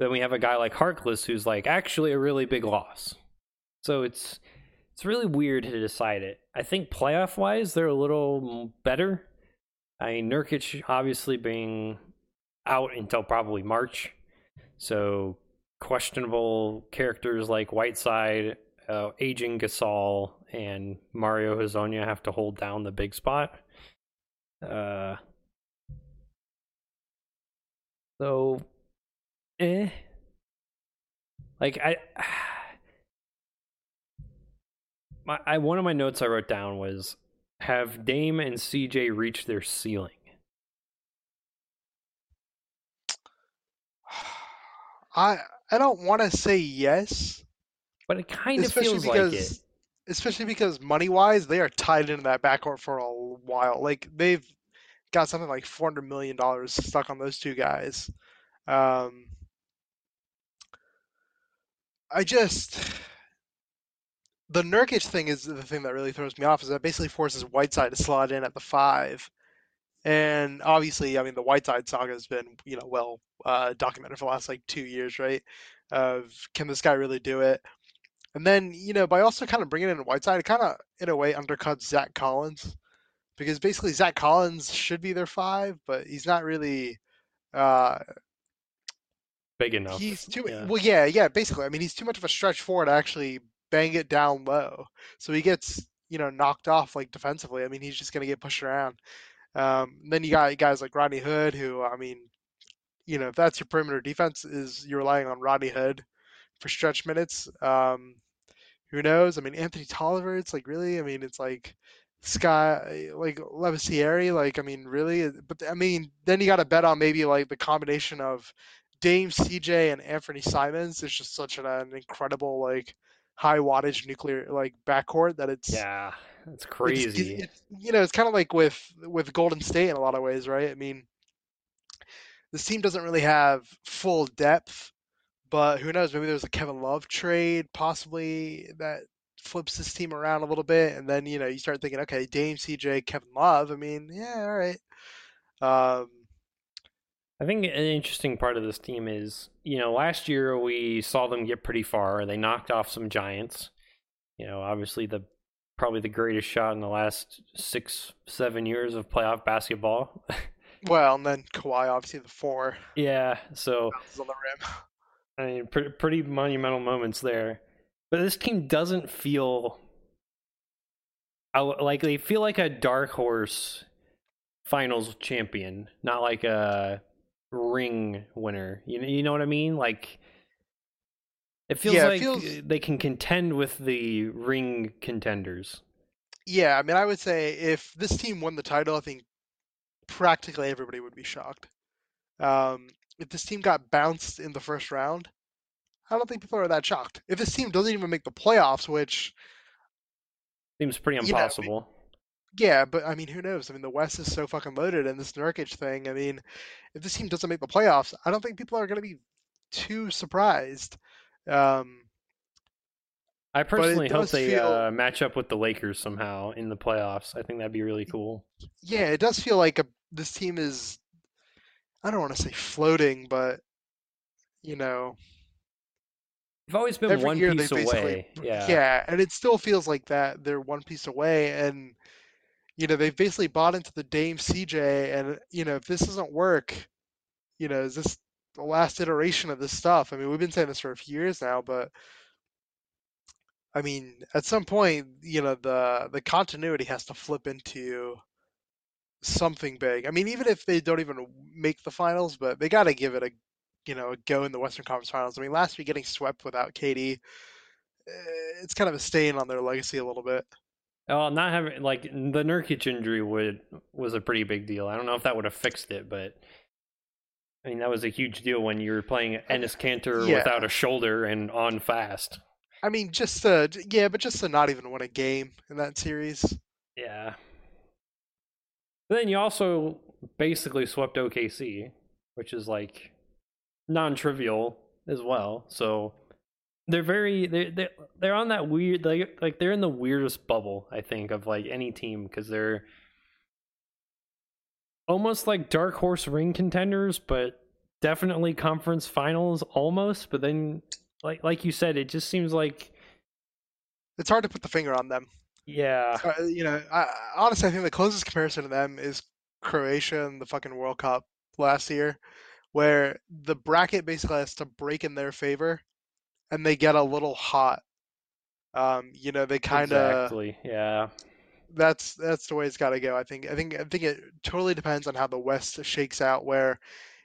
[SPEAKER 1] Then we have a guy like Harkless who's like actually a really big loss. So it's it's really weird to decide it. I think playoff wise they're a little better. I mean Nurkic obviously being out until probably March. So questionable characters like Whiteside, uh, aging Gasol, and Mario Hezonja have to hold down the big spot. Uh, so, eh. Like I, my I one of my notes I wrote down was have Dame and CJ reached their ceiling.
[SPEAKER 2] I I don't want to say yes,
[SPEAKER 1] but it kind of feels because, like it.
[SPEAKER 2] Especially because money wise, they are tied into that backcourt for a while. Like they've got something like four hundred million dollars stuck on those two guys. Um, I just the Nurkic thing is the thing that really throws me off. Is that basically forces Whiteside to slot in at the five, and obviously, I mean, the Whiteside saga has been you know well uh, documented for the last like two years, right? Of can this guy really do it? And then you know by also kind of bringing in Whiteside, it kind of in a way undercuts Zach Collins because basically Zach Collins should be their five, but he's not really uh,
[SPEAKER 1] big enough.
[SPEAKER 2] He's too yeah. well, yeah, yeah. Basically, I mean, he's too much of a stretch forward to actually bang it down low, so he gets you know knocked off like defensively. I mean, he's just gonna get pushed around. Um, then you got guys like Rodney Hood, who I mean, you know, if that's your perimeter defense, is you're relying on Rodney Hood for stretch minutes. Um, who knows? I mean, Anthony Tolliver. It's like really. I mean, it's like Sky like Labissiere, like I mean, really, but I mean, then you got to bet on maybe like the combination of Dame, CJ, and Anthony Simons. It's just such an, an incredible like high wattage nuclear like backcourt that it's
[SPEAKER 1] yeah, it's crazy.
[SPEAKER 2] It's, it's, you know, it's kind of like with with Golden State in a lot of ways, right? I mean, this team doesn't really have full depth, but who knows? Maybe there's a Kevin Love trade possibly that flips this team around a little bit, and then you know you start thinking, okay, Dame, CJ, Kevin Love. I mean, yeah, all right. Um,
[SPEAKER 1] I think an interesting part of this team is, you know, last year we saw them get pretty far. They knocked off some giants. You know, obviously the probably the greatest shot in the last six, seven years of playoff basketball.
[SPEAKER 2] well, and then Kawhi, obviously the four.
[SPEAKER 1] Yeah, so
[SPEAKER 2] on the rim.
[SPEAKER 1] I mean, pretty, pretty monumental moments there. But this team doesn't feel like they feel like a dark horse finals champion, not like a ring winner. You know, you know what I mean? Like it feels
[SPEAKER 2] Yeah, it
[SPEAKER 1] like
[SPEAKER 2] feels-
[SPEAKER 1] they can contend with the ring contenders.
[SPEAKER 2] Yeah, I mean, I would say if this team won the title, I think practically everybody would be shocked. Um, if this team got bounced in the first round, I don't think people are that shocked. If this team doesn't even make the playoffs, which,
[SPEAKER 1] Seems pretty
[SPEAKER 2] You know,
[SPEAKER 1] impossible.
[SPEAKER 2] yeah, but I mean, who knows? I mean, the West is so fucking loaded, and this Nurkic thing. I mean, if this team doesn't make the playoffs, I don't think people are going to be too surprised. Um,
[SPEAKER 1] I personally hope they
[SPEAKER 2] feel-
[SPEAKER 1] uh, match up with the Lakers somehow in the playoffs. I think that'd be really cool.
[SPEAKER 2] yeah, it does feel like a, this team is, I don't want to say floating, but you know,
[SPEAKER 1] They've always been one
[SPEAKER 2] year
[SPEAKER 1] piece away. Yeah.
[SPEAKER 2] yeah and it still feels like that they're one piece away and you know they've basically bought into the dame cj and you know if this doesn't work you know is this the last iteration of this stuff i mean we've been saying this for a few years now but i mean at some point you know the the continuity has to flip into something big i mean even if they don't even make the finals but they got to give it a you know a go in the western conference finals i mean last week getting swept without KD eh, it's kind of a stain on their legacy a little bit.
[SPEAKER 1] Oh, not having like the Nurkic injury would was a pretty big deal. I don't know if that would have fixed it, but I mean that was a huge deal when you were playing uh, Enes Kanter
[SPEAKER 2] Yeah.
[SPEAKER 1] without a shoulder and on fast.
[SPEAKER 2] I mean, just to, yeah, but just to not even win a game in that series.
[SPEAKER 1] Yeah. But then you also basically swept OKC, which is like non-trivial as well. So they're very they're they're, they're on that weird like like they're in the weirdest bubble I think of like any team because they're almost like dark horse ring contenders, but definitely conference finals almost. But then like like you said, it just seems like
[SPEAKER 2] It's hard to put the finger on them.
[SPEAKER 1] yeah
[SPEAKER 2] Uh, you know, I, I- honestly, I think the closest comparison to them is Croatia in the fucking World Cup last year, where the bracket basically has to break in their favor, and they get a little hot. Um, you know, they kind of
[SPEAKER 1] exactly yeah.
[SPEAKER 2] That's that's the way it's got to go. I think I think I think it totally depends on how the West shakes out. Where,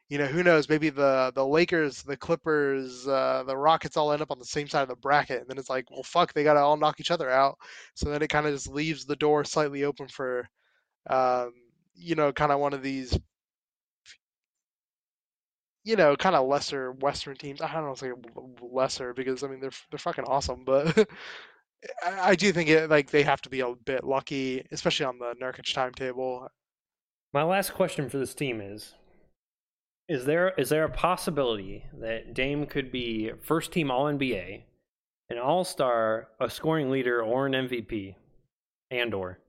[SPEAKER 2] you know, who knows? Maybe the the Lakers, the Clippers, uh, the Rockets all end up on the same side of the bracket, and then it's like, well, fuck, they got to all knock each other out. So then it kind of just leaves the door slightly open for, um, you know, kind of one of these. You know, kind of lesser Western teams. I don't know, say lesser because I mean they're they're fucking awesome, but I, I do think it like they have to be a bit lucky, especially on the Nurkic timetable.
[SPEAKER 1] My last question for this team is is there is there a possibility that Dame could be first team all NBA, an all-star, a scoring leader or an MVP and or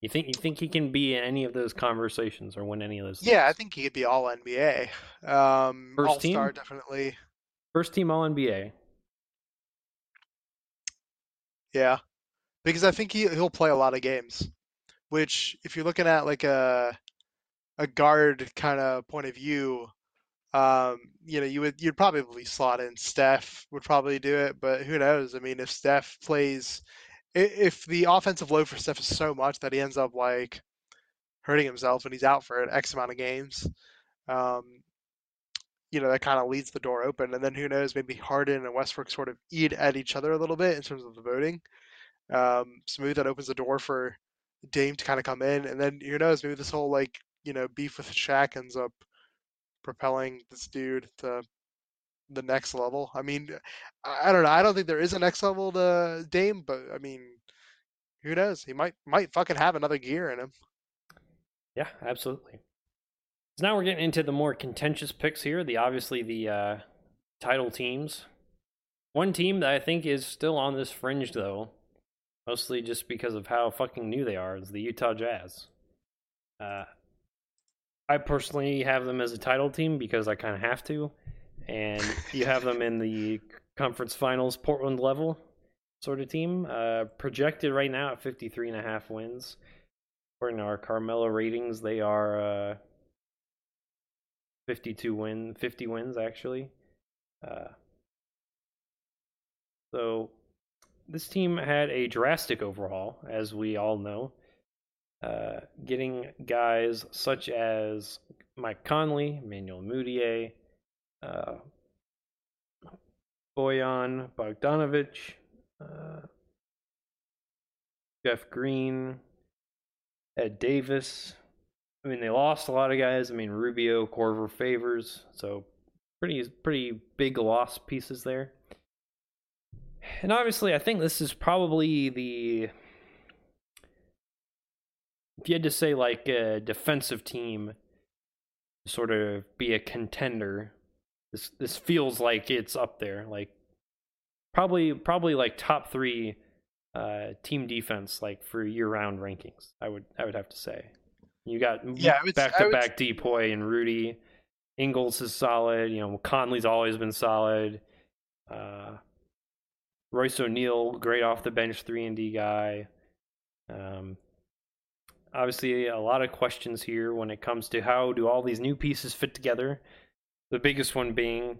[SPEAKER 1] you think you think he can be in any of those conversations or win any of those
[SPEAKER 2] Yeah, I think he could be all NBA. Um,
[SPEAKER 1] First
[SPEAKER 2] all star definitely.
[SPEAKER 1] first team all NBA.
[SPEAKER 2] Yeah, because I think he he'll play a lot of games. Which, if you're looking at like a a guard kind of point of view, um, you know, you would you'd probably slot in Steph would probably do it, but who knows? I mean, if Steph plays, if the offensive load for Steph is so much that he ends up like hurting himself and he's out for an X amount of games, um, you know, that kind of leaves the door open. And then who knows? Maybe Harden and Westbrook sort of eat at each other a little bit in terms of the voting. Um, that opens the door for Dame to kind of come in, and then who knows? Maybe this whole like you know beef with Shaq ends up propelling this dude to the next level. I mean, I don't know. I don't think there is a next level to Dame, but I mean, who knows? He might might fucking have another gear in him.
[SPEAKER 1] Yeah, absolutely. So now we're getting into the more contentious picks here. The obviously the uh, title teams. One team that I think is still on this fringe though, mostly just because of how fucking new they are, is the Utah Jazz. Uh, I personally have them as a title team because I kind of have to, and you have them in the conference finals Portland level sort of team. Uh, projected right now at 53 and a half wins. According to our Carmelo ratings, they are uh, 52 win, 50 wins actually. Uh, so this team had a drastic overhaul, as we all know. uh, getting guys such as Mike Conley, Emmanuel Mudiay, uh, Bojan Bogdanovic, uh, Jeff Green, Ed Davis. I mean, they lost a lot of guys. I mean, Rubio, Korver, Favors. So pretty pretty big loss pieces there. And obviously, I think this is probably the if you had to say like a defensive team sort of be a contender this this feels like it's up there like probably probably like top 3 uh team defense like for year round rankings i would i would have to say you got
[SPEAKER 2] Yeah,
[SPEAKER 1] back to back DPOY and rudy ingles is solid you know conley's always been solid uh royce o'neal great off the bench 3 and d guy um obviously a lot of questions here when it comes to how do all these new pieces fit together. The biggest one being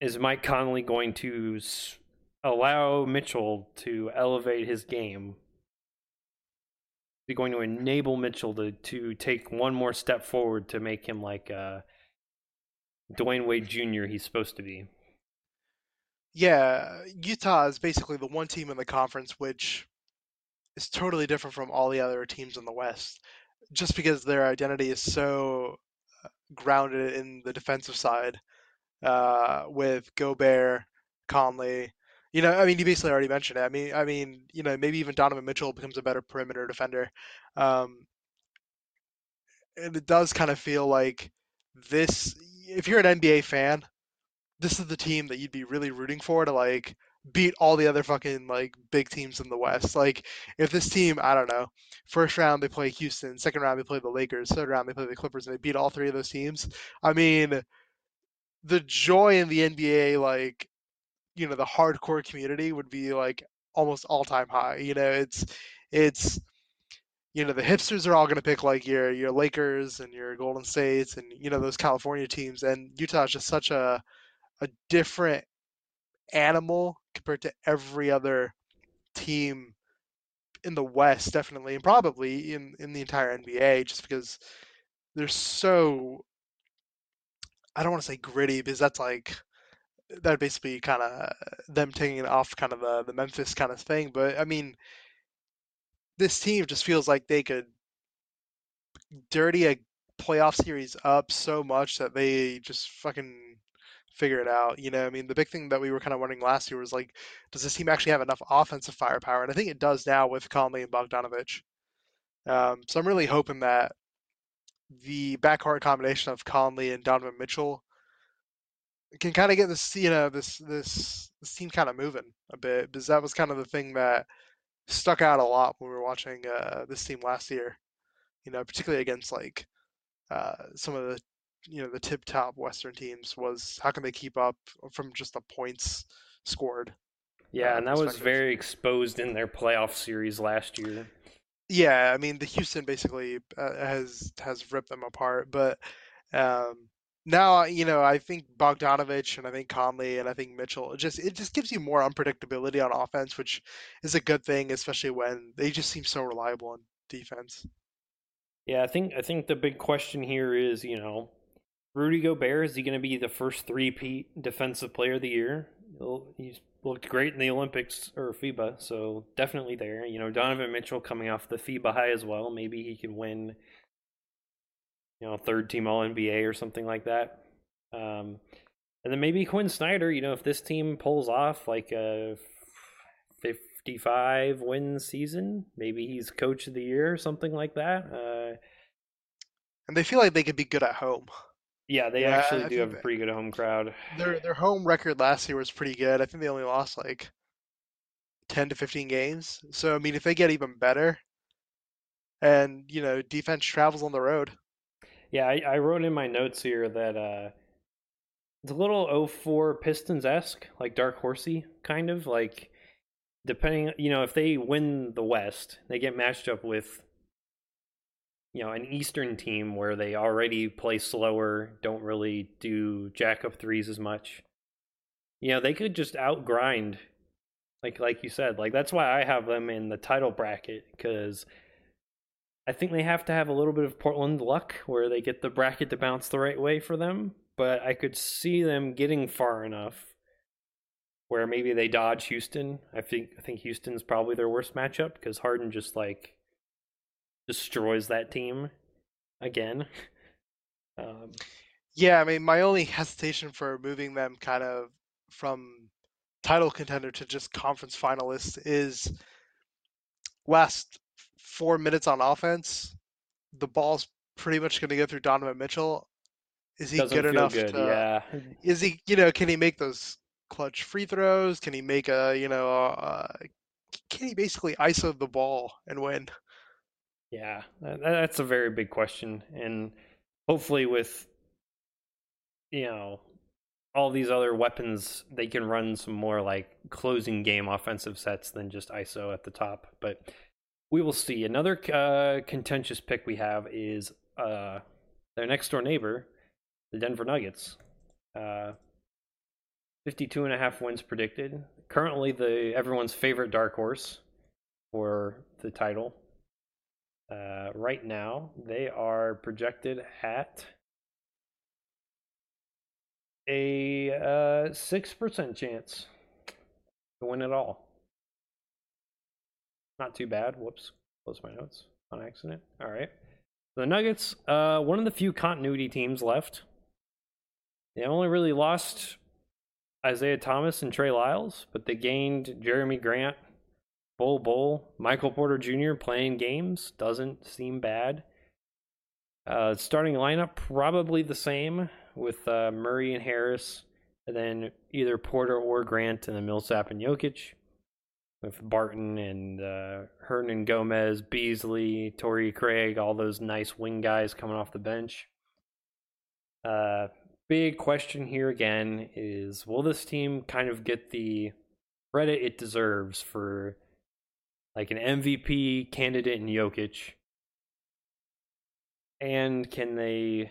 [SPEAKER 1] is Mike Conley going to allow Mitchell to elevate his game? Going to enable Mitchell to, to take one more step forward to make him like uh, Dwyane Wade Jr. he's supposed to be?
[SPEAKER 2] Yeah, Utah is basically the one team in the conference which is totally different from all the other teams in the West, just because their identity is so uh, grounded in the defensive side, uh, with Gobert, Conley. You know, I mean, you basically already mentioned it. I mean, I mean, you know, maybe even Donovan Mitchell becomes a better perimeter defender. Um, and it does kind of feel like this. If you're an NBA fan, this is the team that you'd be really rooting for to like beat all the other fucking like big teams in the West. Like if this team, I don't know, first round they play Houston, second round they play the Lakers, third round they play the Clippers, and they beat all three of those teams. I mean, the joy in the NBA, like you know, the hardcore community would be like almost all time high. You know, it's it's you know the hipsters are all going to pick like your your Lakers and your Golden States and you know those California teams, and Utah is just such a a different animal compared to every other team in the West, definitely, and probably in in the entire NBA, just because they're so. I don't want to say gritty because that's like that basically kind of them taking it off kind of the the Memphis kind of thing, but I mean, this team just feels like they could dirty a playoff series up so much that they just fucking figure it out. You know, I mean, the big thing that we were kind of wondering last year was like, does this team actually have enough offensive firepower? And I think it does now with Conley and Bogdanovic. Um, so I'm really hoping that the backcourt combination of Conley and Donovan Mitchell can kind of get this, you know, this this this team kind of moving a bit because that was kind of the thing that stuck out a lot when we were watching uh, this team last year. You know, particularly against like uh, some of the you know the tip top Western teams was how can they keep up from just the points scored.
[SPEAKER 1] Yeah,
[SPEAKER 2] uh,
[SPEAKER 1] and that was very exposed in their playoff series last year.
[SPEAKER 2] Yeah, I mean the Houston basically uh, has has ripped them apart, but um, now you know I think Bogdanovic and I think Conley and I think Mitchell it just it just gives you more unpredictability on offense, which is a good thing, especially when they just seem so reliable on defense.
[SPEAKER 1] Yeah, I think I think the big question here is, you know, Rudy Gobert is he going to be the first three P defensive player of the year? He's looked great in the Olympics or FIBA, so definitely there. You know, Donovan Mitchell coming off the FIBA high as well. Maybe he can win, you know, third team All NBA or something like that. Um, and then maybe Quinn Snyder. You know, if this team pulls off like a 55 win season, maybe he's coach of the year or something like that. Uh,
[SPEAKER 2] And they feel like they could be good at home.
[SPEAKER 1] Yeah, they
[SPEAKER 2] Yeah,
[SPEAKER 1] actually
[SPEAKER 2] I
[SPEAKER 1] do have a pretty good home crowd.
[SPEAKER 2] Their their home record last year was pretty good. I think they only lost like 10 to 15 games. So I mean, if they get even better, and you know, defense travels on the road.
[SPEAKER 1] Yeah, I, I wrote in my notes here that uh, it's a little 04 Pistons esque, like Dark Horsey, kind of like depending, you know, if they win the West, they get matched up with, you know, an Eastern team where they already play slower, don't really do jack up threes as much. You know, they could just outgrind, like like you said, like that's why I have them in the title bracket because I think they have to have a little bit of Portland luck where they get the bracket to bounce the right way for them, but I could see them getting far enough where maybe they dodge Houston. I think I think Houston's probably their worst matchup because Harden just like destroys that team again. Um,
[SPEAKER 2] Yeah, I mean, my only hesitation for moving them kind of from title contender to just conference finalist is last four minutes on offense, the ball's pretty much going to go through Donovan Mitchell. Is he
[SPEAKER 1] doesn't
[SPEAKER 2] good enough
[SPEAKER 1] good.
[SPEAKER 2] to?
[SPEAKER 1] Yeah,
[SPEAKER 2] Is he, you know, can he make those clutch free throws? Can he make a, you know, uh, can he basically ISO the ball and win?
[SPEAKER 1] yeah, that, that's a very big question, and hopefully with you know all these other weapons, they can run some more like closing game offensive sets than just ISO at the top. But we will see. Another uh, contentious pick we have is uh, their next door neighbor, the Denver Nuggets. Uh, 52 and a half wins predicted. Currently the everyone's favorite dark horse for the title. Uh, right now, they are projected at a uh, six percent chance to win it all. Not too bad. Whoops, close my notes on accident. All right, the Nuggets, uh, one of the few continuity teams left. They only really lost Isaiah Thomas and Trey Lyles, but they gained Jerami Grant, Bol Bol, Michael Porter Jr. playing games. Doesn't seem bad. Uh, starting lineup probably the same with uh, Murray and Harris, and then either Porter or Grant, and then Millsap and Jokic, with Barton and uh, Hernangomez, Beasley, Torrey Craig, all those nice wing guys coming off the bench. Uh, big question here again is: Will this team kind of get the credit it deserves for like an MVP candidate in Jokic? And can they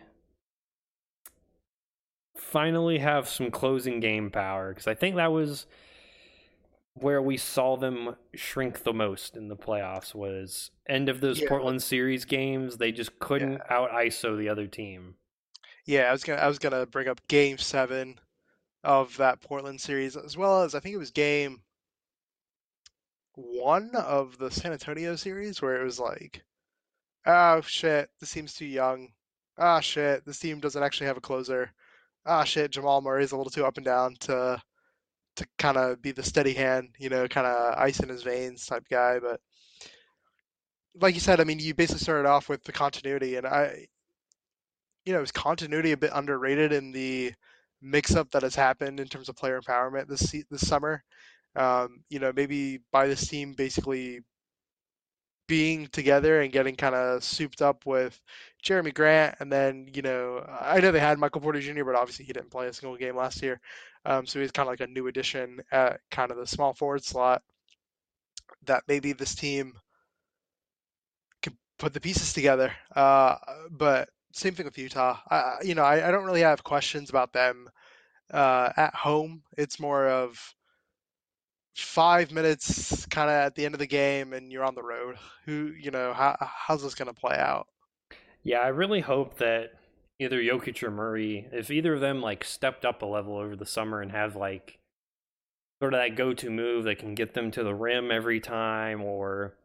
[SPEAKER 1] finally have some closing game power? Because I think that was where we saw them shrink the most in the playoffs was end of those
[SPEAKER 2] Yeah.
[SPEAKER 1] Portland series games. They just couldn't out ISO the other team.
[SPEAKER 2] Yeah, I was gonna I was gonna bring up Game Seven of that Portland series, as well as I think it was Game One of the San Antonio series, where it was like, oh shit, this team's too young. Ah shit, this team doesn't actually have a closer. Ah shit, Jamal Murray's a little too up and down to to kind of be the steady hand, you know, kind of ice in his veins type guy. But like you said, I mean, you basically started off with the continuity, and I, you know, is continuity a bit underrated in the mix-up that has happened in terms of player empowerment this this summer? Um, you know, maybe by this team basically being together and getting kind of souped up with Jerami Grant, and then you know, I know they had Michael Porter Jr., but obviously he didn't play a single game last year, um, so he's kind of like a new addition at kind of the small forward slot. That maybe this team can put the pieces together. Uh, but same thing with Utah. I, you know, I, I don't really have questions about them uh, at home. It's more of five minutes kind of at the end of the game and you're on the road. Who, you know, how, how's this going to play out?
[SPEAKER 1] Yeah, I really hope that either Jokic or Murray, if either of them like stepped up a level over the summer and have like sort of that go-to move that can get them to the rim every time or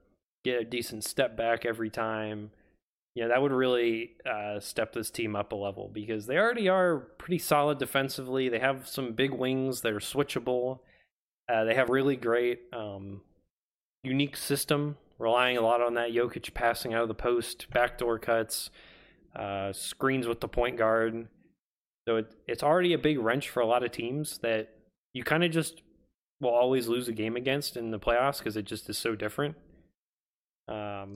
[SPEAKER 1] get a decent step back every time. Yeah, that would really uh, step this team up a level because they already are pretty solid defensively. They have some big wings that are switchable. Uh, they have really great, um, unique system, relying a lot on that Jokic passing out of the post, backdoor cuts, uh, screens with the point guard. So it, it's already a big wrench for a lot of teams that you kind of just will always lose a game against in the playoffs because it just is so different. Um,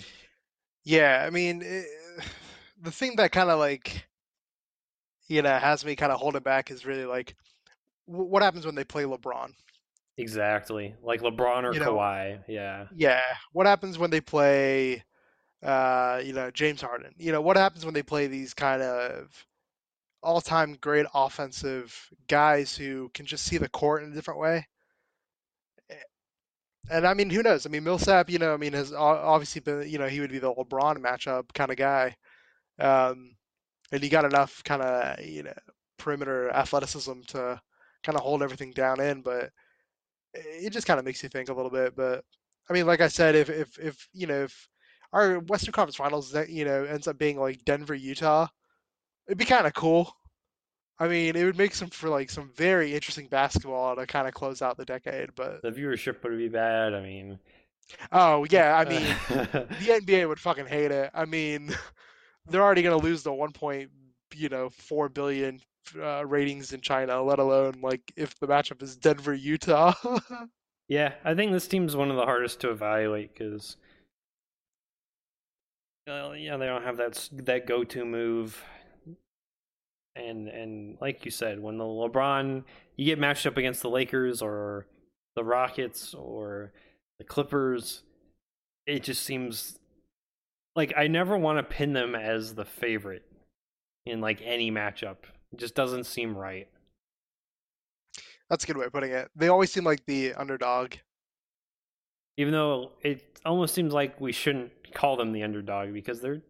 [SPEAKER 2] Yeah, I mean, it, the thing that kind of like, you know, has me kind of holding back is really like, what happens when they play LeBron?
[SPEAKER 1] Exactly, like LeBron or
[SPEAKER 2] You know-
[SPEAKER 1] Kawhi. Yeah,
[SPEAKER 2] Yeah, what happens when they play, uh, you know, James Harden? You know, what happens when they play these kind of all-time great offensive guys who can just see the court in a different way? and I mean, who knows? I mean, Millsap, you know, I mean, has obviously been, you know, he would be the LeBron matchup kind of guy. Um, and he got enough kind of, you know, perimeter athleticism to kind of hold everything down in, but it just kind of makes you think a little bit. But I mean, like I said, if if if you know if our Western Conference Finals that you know ends up being like Denver, Utah, it'd be kind of cool. I mean, it would make some for like some very interesting basketball to kind of close out the decade. But
[SPEAKER 1] The viewership would be bad. I mean,
[SPEAKER 2] oh yeah, I mean, the NBA would fucking hate it. I mean, they're already gonna lose the one point, you know, four billion uh, ratings in China, let alone like if the matchup is Denver, Utah.
[SPEAKER 1] yeah, I think this team's one of the hardest to evaluate because, yeah, they don't have that that go-to move, and and like you said, when the LeBron you get matched up against the Lakers or the Rockets or the Clippers, it just seems like I never want to pin them as the favorite in like any matchup. It just doesn't seem right.
[SPEAKER 2] That's a good way of putting it. They always seem like the underdog.
[SPEAKER 1] even though it almost seems like we shouldn't call them the underdog because they're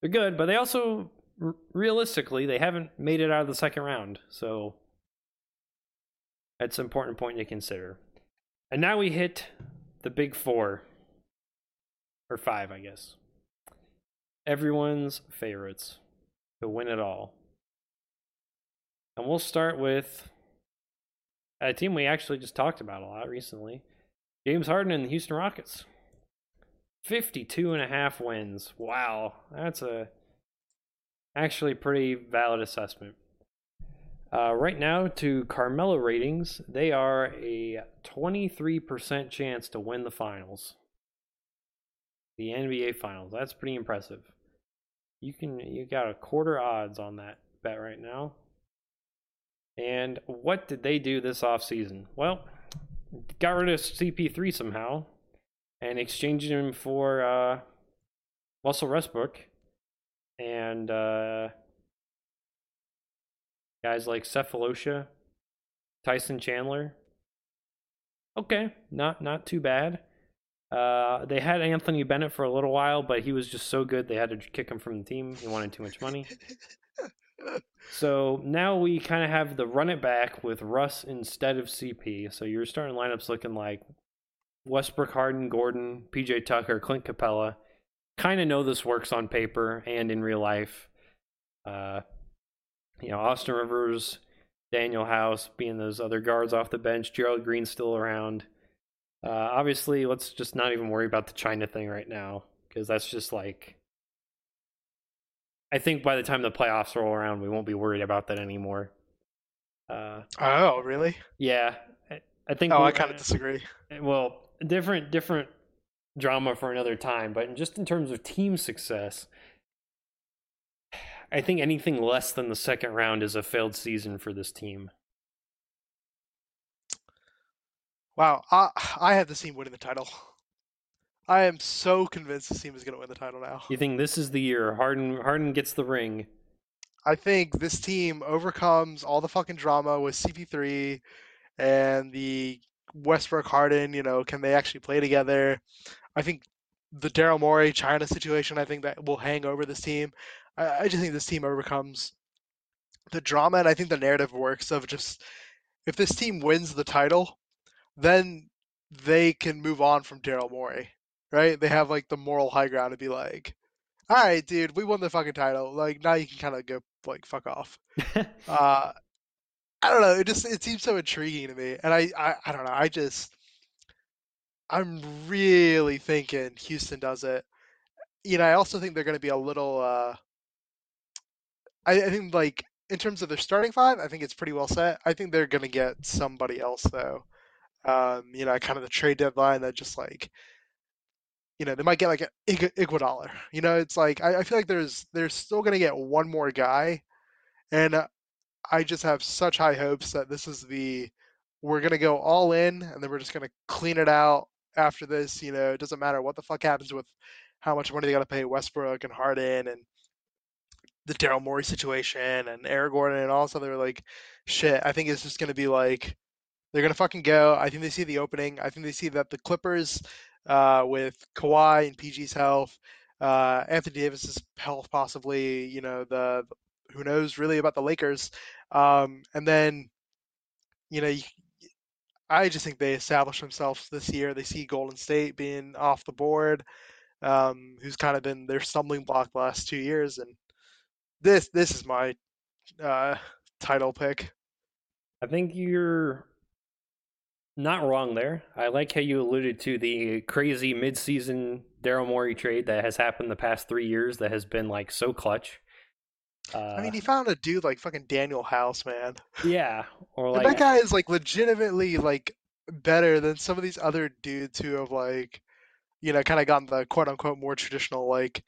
[SPEAKER 1] they're good, but they also r- realistically they haven't made it out of the second round, so that's an important point to consider. And now we hit the big four or five, I guess. Everyone's favorites to win it all, and we'll start with a team we actually just talked about a lot recently. James Harden and the Houston Rockets. 52 and a half wins. Wow. That's a actually pretty valid assessment. Uh, right now, to Carmelo ratings, they are a 23% chance to win the finals. The NBA finals. That's pretty impressive. You can you got a quarter odds on that bet right now. And what did they do this offseason? Well, got rid of CP3 somehow and exchanged him for uh, Russell Westbrook and uh, guys like Sefolosha, Tyson Chandler. Okay, not not too bad. Uh, they had Anthony Bennett for a little while, but he was just so good they had to kick him from the team. He wanted too much money. So now we kind of have the run it back with Russ instead of CP. So your starting lineup's looking like Westbrook, Harden, Gordon, PJ Tucker, Clint Capela. Kind of know this works on paper and in real life. Uh, you know, Austin Rivers, Danuel House being those other guards off the bench, Gerald Green still around. Uh, obviously, let's just not even worry about the China thing right now because that's just like I think by the time the playoffs roll around, we won't be worried about that anymore. Uh,
[SPEAKER 2] Oh, really?
[SPEAKER 1] yeah, I, I think.
[SPEAKER 2] Oh, I kind of disagree.
[SPEAKER 1] Well, different, different drama for another time. But just in terms of team success, I think anything less than the second round is a failed season for this team.
[SPEAKER 2] Wow, I I have this team winning the title. I am so convinced this team is going to win the title now.
[SPEAKER 1] You think this is the year Harden Harden gets the ring?
[SPEAKER 2] I think this team overcomes all the fucking drama with CP3 and the Westbrook Harden. You know, can they actually play together? I think the Daryl Morey China situation. I think that will hang over this team. I, I just think this team overcomes the drama, and I think the narrative works of just if this team wins the title, then they can move on from Daryl Morey, right? They have like the moral high ground to be like, all right, dude, we won the fucking title. Like now you can kind of go like fuck off. Uh, I don't know. It just it seems so intriguing to me, and I I, I don't know. I just I'm really thinking Houston does it. You know, I also think they're going to be a little. Uh, I, I think like in terms of their starting five, I think it's pretty well set. I think they're going to get somebody else though. Um, you know, kind of the trade deadline that just like, you know, they might get like a Ig- Iguodala. You know, it's like I, I feel like there's they're still to get one more guy, and uh, I just have such high hopes that this is the we're to go all in, and then we're just to clean it out after this. You know, it doesn't matter what the fuck happens with how much money they got to pay Westbrook and Harden and the Daryl Morey situation and Eric Gordon and all this other like shit. I think it's just to be like They're gonna fucking go. I think they see the opening. I think they see that the Clippers, uh, with Kawhi and PG's health, uh, Anthony Davis's health, possibly. You know, the who knows really about the Lakers, um, and then, you know, I just think they establish themselves this year. They see Golden State being off the board, um, who's kind of been their stumbling block the last two years, and this this is my uh, title pick.
[SPEAKER 1] I think you're not wrong there. I like how you alluded to the crazy midseason Daryl Morey trade that has happened the past three years that has been like so clutch.
[SPEAKER 2] Uh, I mean, he found a dude like fucking Danuel House, man.
[SPEAKER 1] Yeah,
[SPEAKER 2] or like and that guy is like legitimately like better than some of these other dudes who have like, you know, kind of gotten the quote unquote more traditional like,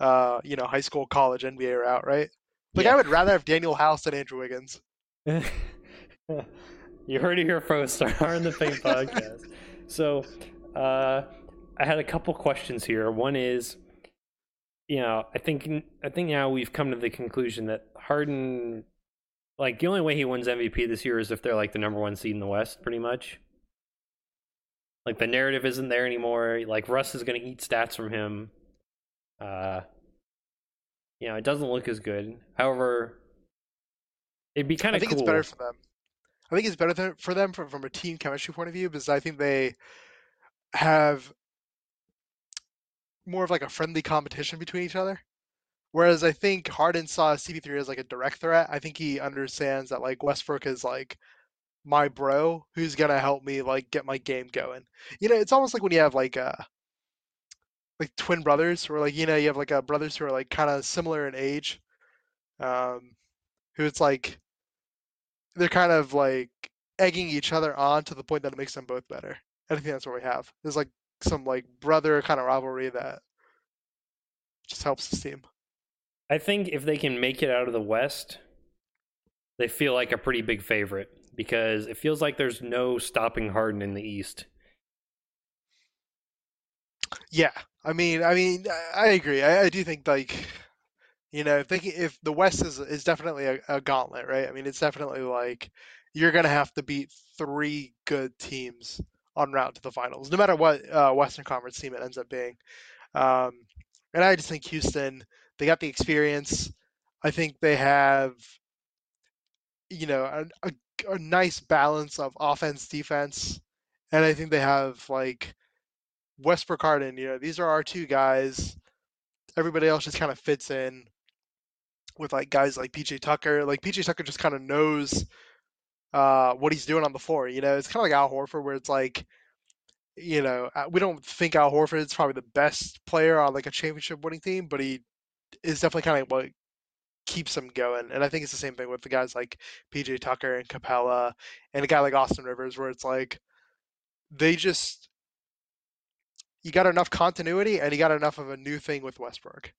[SPEAKER 2] uh, you know, high school, college, NBA route, right? Like yeah. I would rather have Danuel House than Andrew Wiggins.
[SPEAKER 1] you heard it here first. Our in the Paint podcast. So, uh, I had a couple questions here. One is, you know, I think I think now we've come to the conclusion that Harden, like the only way he wins MVP this year is if they're like the number one seed in the West, pretty much. Like the narrative isn't there anymore. Like Russ is going to eat stats from him. Uh, you know, it doesn't look as good. However, it'd be kind of.
[SPEAKER 2] I think
[SPEAKER 1] cool.
[SPEAKER 2] it's better for them. I think it's better for them from, from a team chemistry point of view because I think they have more of like a friendly competition between each other. Whereas I think Harden saw CP3 as like a direct threat. I think he understands that like Westbrook is like my bro who's gonna help me like get my game going. You know, it's almost like when you have like uh like twin brothers or like you know you have like a uh, brothers who are like kind of similar in age um who it's like they're kind of like egging each other on to the point that it makes them both better. I think that's what we have. There's like some like brother kind of rivalry that just helps the team.
[SPEAKER 1] I think if they can make it out of the west they feel like a pretty big favorite because it feels like there's no stopping harden in the east.
[SPEAKER 2] Yeah, I mean, I mean, I agree. I, I do think like, you know, thinking if the West is is definitely a, a gauntlet, right? I mean, it's definitely like you're gonna have to beat three good teams on route to the finals, no matter what uh, Western Conference team it ends up being. Um, and I just think Houston, they got the experience. I think they have, you know, a, a, a nice balance of offense, defense, and I think they have like Westbrook Harden, you know, these are our two guys. Everybody else just kind of fits in with like guys like PJ Tucker. Like PJ Tucker just kind of knows uh, what he's doing on the floor. You know, it's kind of like Al Horford, where it's like, you know, uh, we don't think Al Horford is probably the best player on like a championship winning team, but he is definitely kind of what keeps them going. And I think it's the same thing with the guys like PJ Tucker and Capela and a guy like Austin Rivers, where it's like they just you got enough continuity and you got enough of a new thing with Westbrook.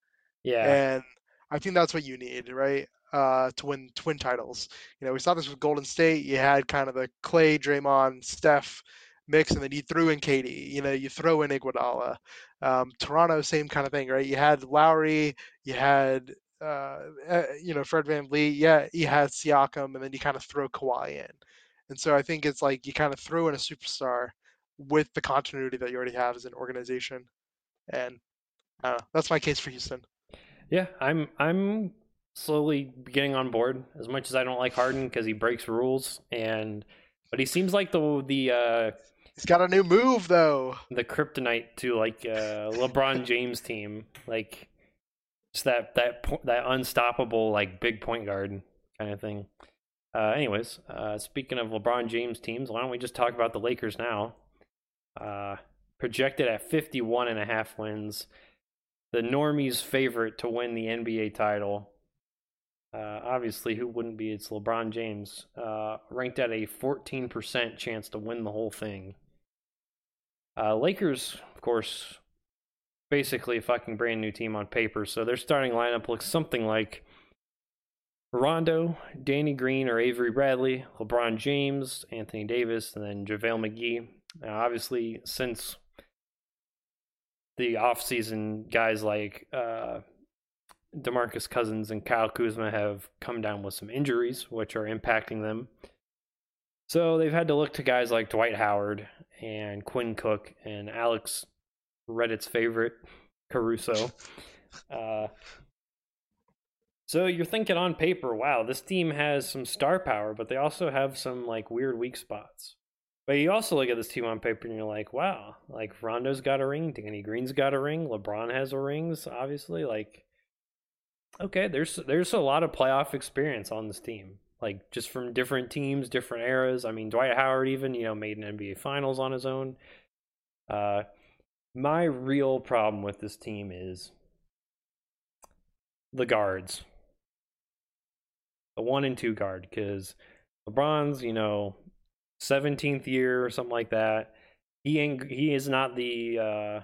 [SPEAKER 1] Yeah.
[SPEAKER 2] And I think that's what you need, right? Uh, to win twin titles. You know, we saw this with Golden State. You had kind of the Clay, Draymond, Steph mix, and then you threw in KD. You know, you throw in Iguodala. Um, Toronto, same kind of thing, right? You had Lowry, you had uh, uh, you know Fred Van VanVleet, yeah, you had Siakam, and then you kind of throw Kawhi in. And so I think it's like you kind of throw in a superstar with the continuity that you already have as an organization. And uh, that's my case for Houston.
[SPEAKER 1] Yeah, I'm I'm slowly getting on board. As much as I don't like Harden because he breaks rules, and but he seems like the the uh,
[SPEAKER 2] he's got a new move though.
[SPEAKER 1] The kryptonite to like uh, LeBron James team, like just that that that unstoppable like big point guard kind of thing. Uh, anyways, uh, speaking of LeBron James teams, why don't we just talk about the Lakers now? Uh, projected at 51 and a half wins. The normies' favorite to win the NBA title. Uh, obviously, who wouldn't be? It's LeBron James, uh, ranked at a 14% chance to win the whole thing. Uh, Lakers, of course, basically a fucking brand new team on paper, so their starting lineup looks something like Rondo, Danny Green or Avery Bradley, LeBron James, Anthony Davis, and then JaVale McGee. Obviously, since the offseason, guys like uh, Demarcus Cousins and Kyle Kuzma have come down with some injuries, which are impacting them. So they've had to look to guys like Dwight Howard and Quinn Cook and Alex Reddit's favorite Caruso. Uh, so you're thinking on paper, wow, this team has some star power, but they also have some like weird weak spots. But you also look at this team on paper and you're like, wow, like Rondo's got a ring, Danny Green's got a ring, LeBron has a rings, obviously. Like, okay, there's there's a lot of playoff experience on this team, like just from different teams, different eras. I mean, Dwight Howard even you know made an NBA Finals on his own. Uh, my real problem with this team is the guards, the one and two guard, because LeBron's you know 17th year or something like that. He ain't, he is not the uh,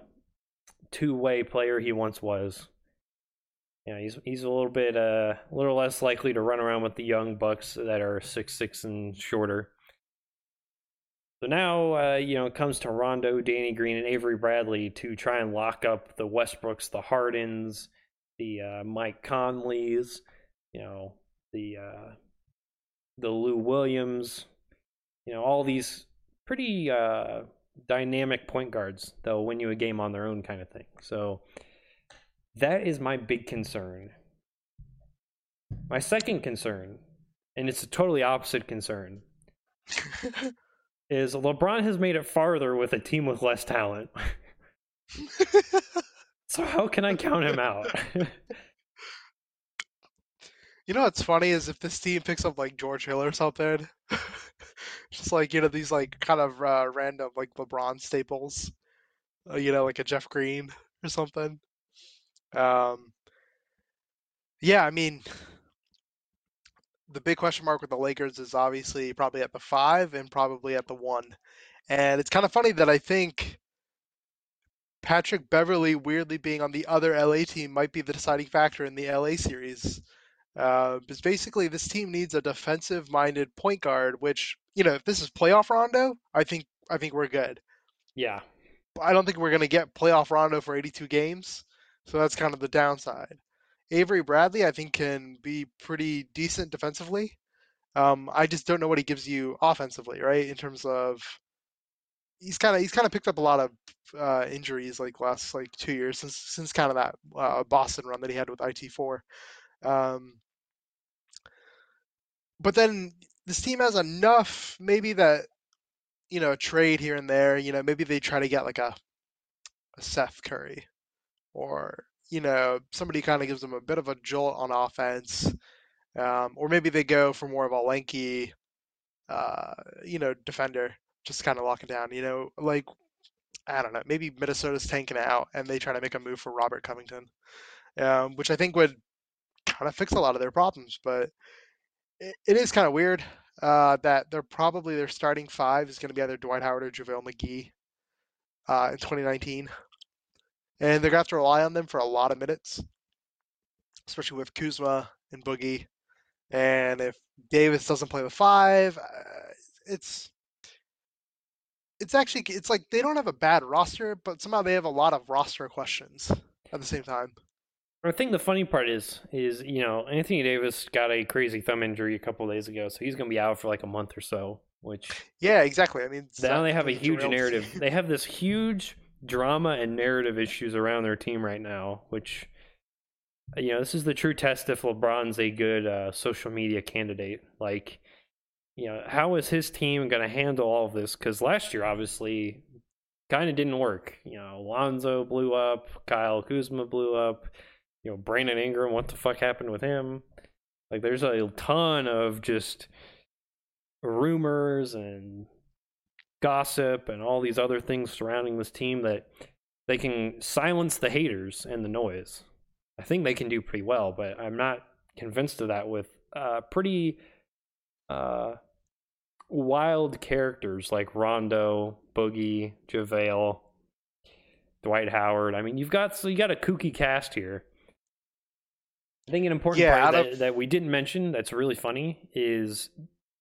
[SPEAKER 1] two way player he once was. You know, he's he's a little bit uh, a little less likely to run around with the young bucks that are six six and shorter. So now, uh, you know, it comes to Rondo, Danny Green, and Avery Bradley to try and lock up the Westbrooks, the Hardens, the uh, Mike Conleys, you know, the uh, the Lou Williams, you know, all these pretty uh, dynamic point guards that'll win you a game on their own kind of thing. So that is my big concern. My second concern, and it's a totally opposite concern, is LeBron has made it farther with a team with less talent. so how can I count him out?
[SPEAKER 2] you know what's funny is if this team picks up like George Hill or something, just like you know these like kind of uh, random like LeBron staples, uh, you know, like a Jeff Green or something. Um, yeah, I mean, the big question mark with the Lakers is obviously probably at the five and probably at the one, and it's kind of funny that I think. Patrick Beverley weirdly being on the other LA team might be the deciding factor in the LA series. Uh, because basically, this team needs a defensive-minded point guard. Which you know, if this is playoff Rondo, I think I think we're good.
[SPEAKER 1] Yeah.
[SPEAKER 2] I don't think we're going to get playoff Rondo for 82 games, so that's kind of the downside. Avery Bradley, I think, can be pretty decent defensively. Um, I just don't know what he gives you offensively, right? In terms of he's kind of he's kind of picked up a lot of uh, injuries like last like two years since since kind of that uh, Boston run that he had with it four. Um, but then this team has enough maybe that you know trade here and there you know maybe they try to get like a, a seth curry or you know somebody kind of gives them a bit of a jolt on offense um, or maybe they go for more of a lanky uh, you know defender just kind of lock it down you know like i don't know maybe minnesota's tanking out and they try to make a move for robert covington um, which i think would kind of fix a lot of their problems but it, it is kind of weird uh, that they're probably their starting five is going to be either Dwight Howard or JaVale McGee uh, in 2019. And they're going to have to rely on them for a lot of minutes, especially with Kuzma and Boogie. And if Davis doesn't play the five, uh, it's it's actually it's like they don't have a bad roster, but somehow they have a lot of roster questions at the same time.
[SPEAKER 1] I think the funny part is, is you know, Anthony Davis got a crazy thumb injury a couple days ago, so he's going to be out for like a month or so. Which
[SPEAKER 2] yeah, exactly. I mean,
[SPEAKER 1] now they have a huge narrative. they have this huge drama and narrative issues around their team right now, which you know, this is the true test if LeBron's a good uh, social media candidate. Like, you know, how is his team going to handle all of this? Because last year, obviously, kind of didn't work. You know, Alonzo blew up, Kyle Kuzma blew up you know, Brandon Ingram, what the fuck happened with him? Like, there's a ton of just rumors and gossip and all these other things surrounding this team that they can silence the haters and the noise. I think they can do pretty well, but I'm not convinced of that with uh, pretty uh, wild characters like Rondo, Boogie, JaVale, Dwight Howard. I mean, you've got so you got a kooky cast here. I think an important yeah, part that, of... that we didn't mention that's really funny is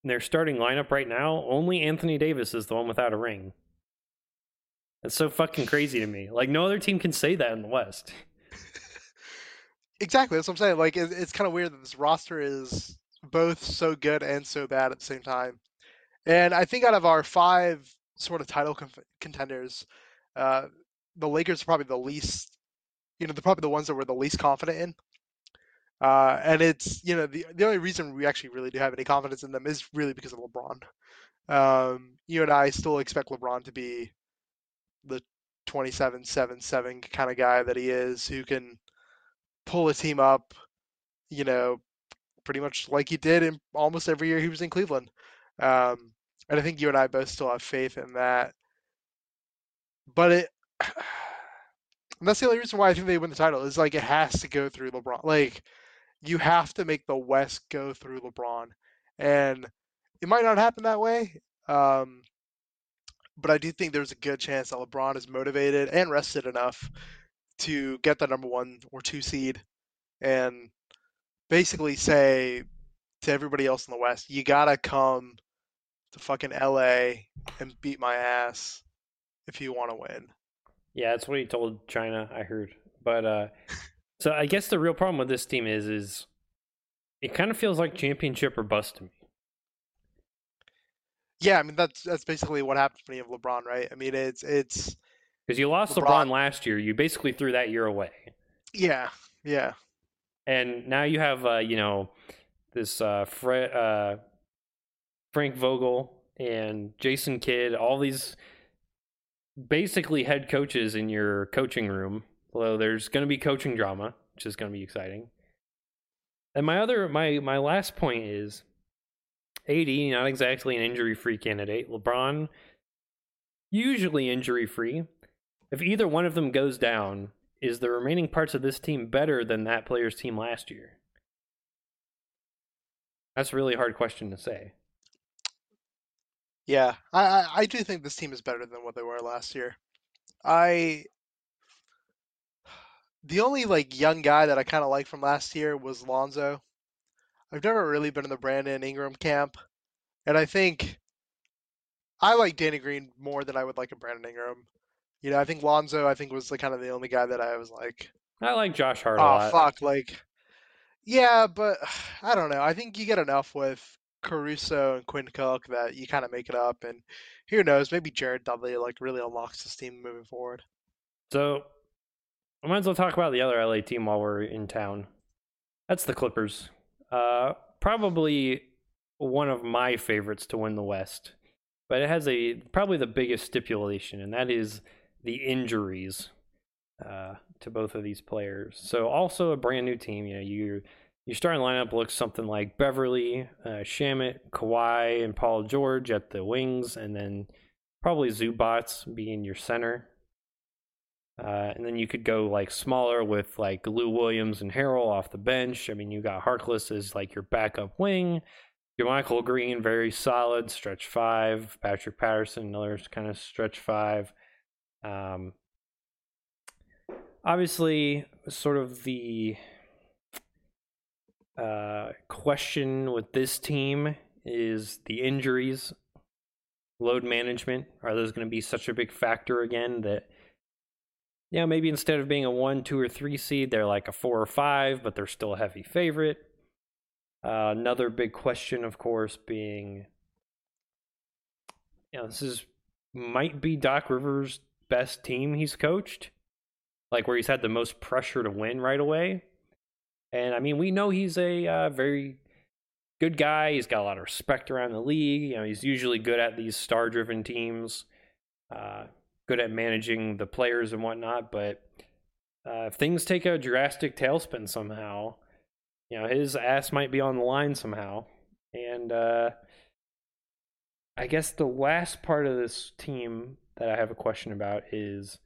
[SPEAKER 1] their starting lineup right now. Only Anthony Davis is the one without a ring. That's so fucking crazy to me. Like no other team can say that in the West.
[SPEAKER 2] exactly, that's what I'm saying. Like it, it's kind of weird that this roster is both so good and so bad at the same time. And I think out of our five sort of title conf- contenders, uh, the Lakers are probably the least, you know, they're probably the ones that we're the least confident in. Uh, and it's, you know, the the only reason we actually really do have any confidence in them is really because of LeBron. Um, you and I still expect LeBron to be the 27 7 7 kind of guy that he is, who can pull a team up, you know, pretty much like he did in almost every year he was in Cleveland. Um, and I think you and I both still have faith in that. But it, that's the only reason why I think they win the title is like it has to go through LeBron. Like you have to make the West go through LeBron, and it might not happen that way. Um, but I do think there's a good chance that LeBron is motivated and rested enough to get the number one or two seed and basically say to everybody else in the West, you gotta come to fucking LA and beat my ass if you want to win.
[SPEAKER 1] Yeah, that's what he told China. I heard, but uh, so I guess the real problem with this team is is it kind of feels like championship or bust to me.
[SPEAKER 2] Yeah, I mean that's that's basically what happened when you have LeBron, right? I mean it's it's
[SPEAKER 1] because you lost LeBron. LeBron last year. You basically threw that year away.
[SPEAKER 2] Yeah, yeah.
[SPEAKER 1] And now you have uh, you know this uh, Fre- uh, Frank Vogel and Jason Kidd, all these basically head coaches in your coaching room. Although there's going to be coaching drama, which is going to be exciting. And my other my my last point is AD not exactly an injury free candidate. LeBron usually injury free. If either one of them goes down, is the remaining parts of this team better than that player's team last year? That's a really hard question to say.
[SPEAKER 2] Yeah, I, I do think this team is better than what they were last year. I the only like young guy that I kind of like from last year was Lonzo. I've never really been in the Brandon Ingram camp, and I think I like Danny Green more than I would like a Brandon Ingram. You know, I think Lonzo, I think was the kind of the only guy that I was like,
[SPEAKER 1] I like Josh Hart.
[SPEAKER 2] Oh fuck, like, yeah, but I don't know. I think you get enough with Caruso and Quinn Cook that you kind of make it up, and who knows? Maybe Jared Dudley like really unlocks this team moving forward.
[SPEAKER 1] So, I might as well talk about the other LA team while we're in town. That's the Clippers. Uh, probably one of my favorites to win the West, but it has a probably the biggest stipulation, and that is the injuries uh, to both of these players. So also a brand new team. You know, you your starting lineup looks something like Beverley, uh, Shamet, Kawhi, and Paul George at the wings, and then probably Zubac being your center. Uh, and then you could go like smaller with like Lou Williams and Harrell off the bench. I mean, you got Harkless as like your backup wing. Your Michael Green, very solid, stretch five. Patrick Patterson, another kind of stretch five. Um, obviously, sort of the uh, question with this team is the injuries, load management. Are those going to be such a big factor again that, yeah, maybe instead of being a one, two, or three seed, they're like a four or five, but they're still a heavy favorite. Uh, another big question, of course, being, you know, this is might be Doc Rivers' best team he's coached, like where he's had the most pressure to win right away. And I mean, we know he's a uh, very good guy. He's got a lot of respect around the league. You know, he's usually good at these star-driven teams, uh, good at managing the players and whatnot. But uh, if things take a drastic tailspin somehow, you know, his ass might be on the line somehow. And uh, I guess the last part of this team that I have a question about is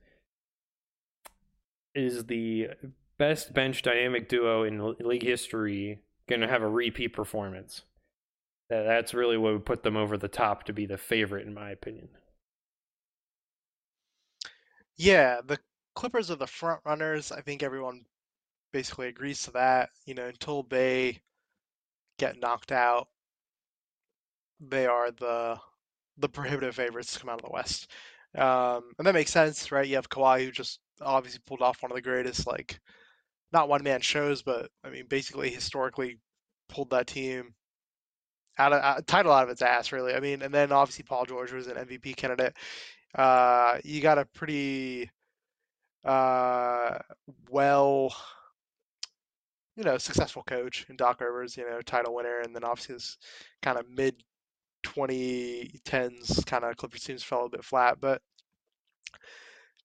[SPEAKER 1] is the best bench dynamic duo in league history going to have a repeat performance? That that's really what would put them over the top to be the favorite, in my opinion.
[SPEAKER 2] Yeah, the Clippers are the front runners. I think everyone basically agrees to that. You know, until they get knocked out, they are the the prohibitive favorites to come out of the West. Um, and that makes sense, right? You have Kawhi who just obviously pulled off one of the greatest, like, not one man shows, but I mean, basically historically pulled that team out of uh, title out of its ass, really. I mean, and then obviously Paul George was an MVP candidate. Uh, you got a pretty uh, well, you know, successful coach in Doc Rivers, you know, title winner, and then obviously this kind of mid 2010s kind of Clippers teams fell a bit flat, but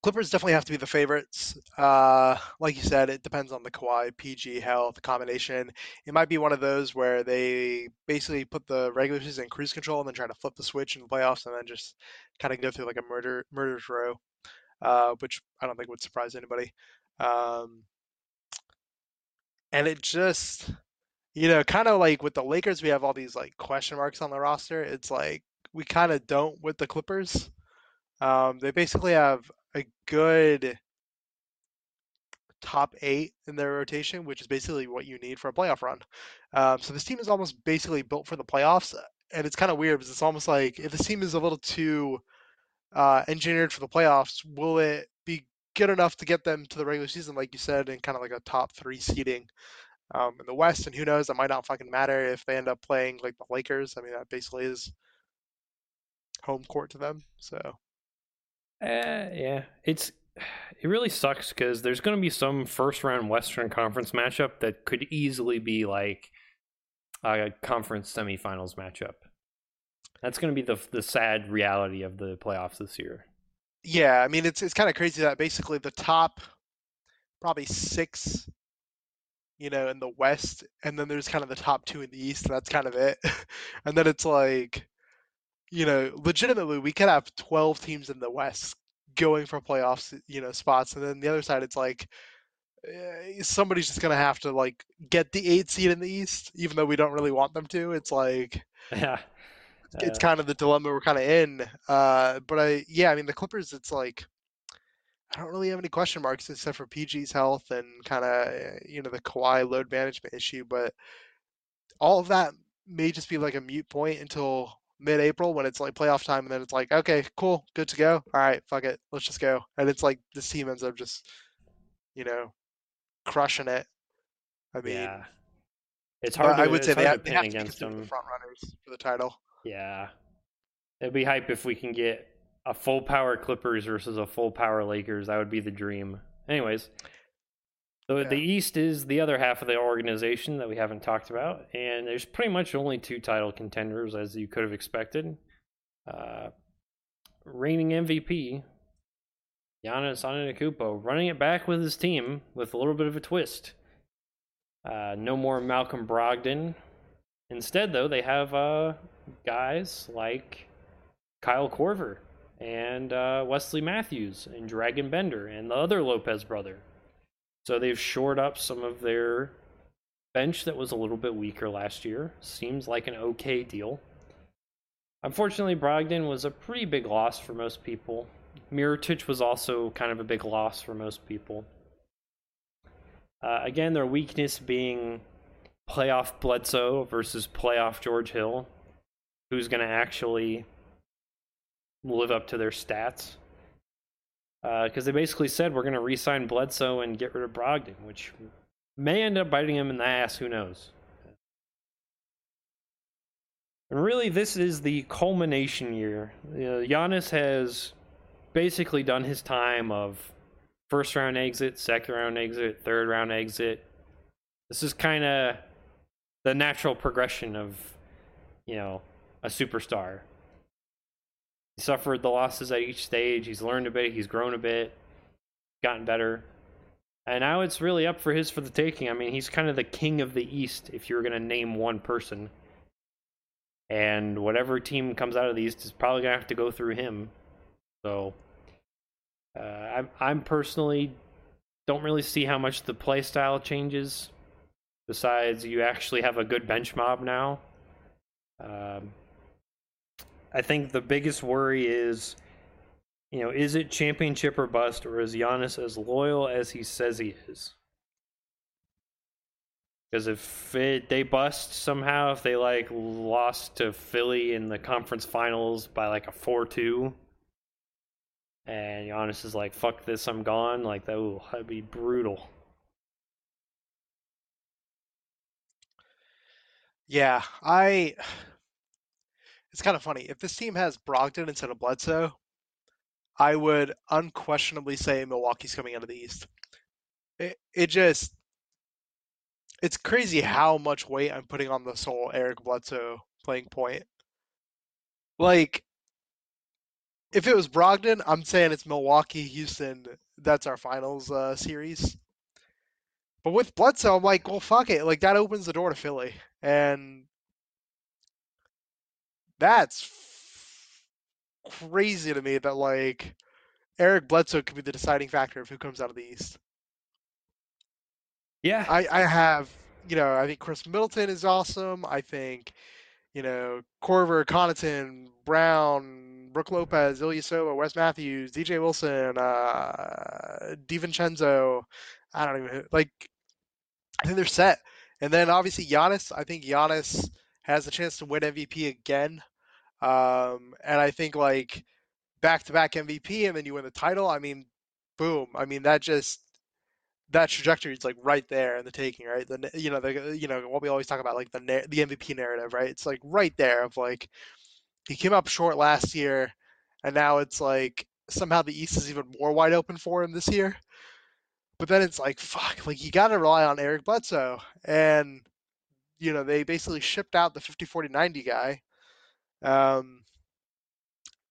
[SPEAKER 2] Clippers definitely have to be the favorites. Uh, like you said, it depends on the Kawhi, PG, health combination. It might be one of those where they basically put the regular season in cruise control and then try to flip the switch in the playoffs and then just kind of go through like a murder murder's row, uh, which I don't think would surprise anybody. Um, and it just, you know, kind of like with the Lakers, we have all these like question marks on the roster. It's like we kind of don't with the Clippers. Um, they basically have a good top eight in their rotation, which is basically what you need for a playoff run. Um, so this team is almost basically built for the playoffs, and it's kind of weird because it's almost like if this team is a little too uh, engineered for the playoffs, will it be good enough to get them to the regular season, like you said, in kind of like a top three seeding um, in the West? And who knows, that might not fucking matter if they end up playing like the Lakers. I mean, that basically is home court to them. So
[SPEAKER 1] uh, yeah, it's it really sucks because there's going to be some first round Western Conference matchup that could easily be like a conference semifinals matchup. That's going to be the the sad reality of the playoffs this year.
[SPEAKER 2] Yeah, I mean it's it's kind of crazy that basically the top probably six, you know, in the West, and then there's kind of the top two in the East, and that's kind of it. and then it's like you know, legitimately, we could have 12 teams in the West going for playoffs, you know, spots, and then the other side, it's like eh, somebody's just gonna have to like get the eight seed in the East, even though we don't really want them to. It's like,
[SPEAKER 1] yeah,
[SPEAKER 2] it's kind of the dilemma we're kind of in. Uh, but I, yeah, I mean, the Clippers, it's like. I don't really have any question marks except for PG's health and kind of you know the Kawhi load management issue, but all of that may just be like a mute point until mid-April when it's like playoff time, and then it's like, okay, cool, good to go. All right, fuck it, let's just go. And it's like this team ends up just, you know, crushing it. I mean,
[SPEAKER 1] yeah. it's hard. To,
[SPEAKER 2] I would say
[SPEAKER 1] they
[SPEAKER 2] have,
[SPEAKER 1] to
[SPEAKER 2] they have to
[SPEAKER 1] against them.
[SPEAKER 2] The front runners for the title.
[SPEAKER 1] Yeah, it'd be hype if we can get a full power Clippers versus a full power Lakers. That would be the dream. Anyways, so yeah. the East is the other half of the organization that we haven't talked about, and there's pretty much only two title contenders, as you could have expected. Uh, reigning MVP, Giannis Antetokounmpo, running it back with his team with a little bit of a twist. Uh, no more Malcolm Brogdon. Instead, though, they have uh, guys like Kyle Korver and uh, Wesley Matthews and Dragan Bender and the other Lopez brother. So they've shored up some of their bench that was a little bit weaker last year. Seems like an okay deal. Unfortunately, Brogdon was a pretty big loss for most people. Mirotic was also kind of a big loss for most people. Uh, again, their weakness being playoff Bledsoe versus playoff George Hill. Who's going to actually live up to their stats? Because uh, they basically said we're going to re-sign Bledsoe and get rid of Brogdon, which may end up biting him in the ass. Who knows? And really, this is the culmination year. Uh, Giannis has basically done his time of first round exit, second round exit, third round exit. This is kind of the natural progression of, you know, a superstar. He suffered the losses at each stage. He's learned a bit. He's grown a bit, gotten better. And now it's really up for his for the taking. I mean, he's kind of the king of the East if you were going to name one person. And whatever team comes out of the East is probably going to have to go through him. So, uh, I'm, I'm personally don't really see how much the play style changes. Besides, you actually have a good bench mob now. Um, I think the biggest worry is, you know, is it championship or bust, or is Giannis as loyal as he says he is? Because if it, they bust somehow, if they like lost to Philly in the conference finals by like a four-two, and Giannis is like, "Fuck this, I'm gone," like that, ooh, that'd be brutal.
[SPEAKER 2] Yeah, I it's kind of funny. If this team has Brogdon instead of Bledsoe, I would unquestionably say Milwaukee's coming out of the East. It, it just, it's crazy how much weight I'm putting on this whole Eric Bledsoe playing point. Like, if it was Brogdon, I'm saying it's Milwaukee, Houston. That's our finals uh, series. But with Bledsoe, I'm like, well, fuck it. Like that opens the door to Philly, and that's crazy to me that like Eric Bledsoe could be the deciding factor of who comes out of the East.
[SPEAKER 1] Yeah,
[SPEAKER 2] I, I have, you know, I think Khris Middleton is awesome. I think, you know, Korver, Connaughton, Brown, Brook Lopez, Ilyasova, Wes Matthews, DJ Wilson, uh, DiVincenzo. I don't even like. I think they're set. And then obviously Giannis. I think Giannis has a chance to win MVP again. Um, and I think like back to back MVP and then you win the title. I mean, boom. I mean that just that trajectory is like right there in the taking, right? The you know the you know what we always talk about like the the MVP narrative, right? It's like right there of like he came up short last year, and now it's like somehow the East is even more wide open for him this year. But then it's like fuck, like you got to rely on Eric Bledsoe, and you know they basically shipped out the 50 40 90 guy. Um,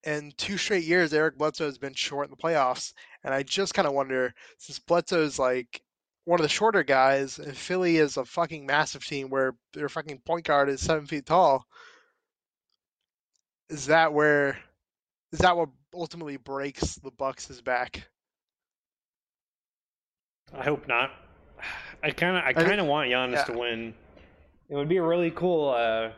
[SPEAKER 2] and two straight years, Eric Bledsoe has been short in the playoffs. And I just kind of wonder, since Bledsoe's like one of the shorter guys, and Philly is a fucking massive team where their fucking point guard is seven feet tall, is that where, is that what ultimately breaks the Bucks' back?
[SPEAKER 1] I hope not. I kind of, I kind of want Giannis
[SPEAKER 2] yeah.
[SPEAKER 1] to win. It would be a really cool, uh,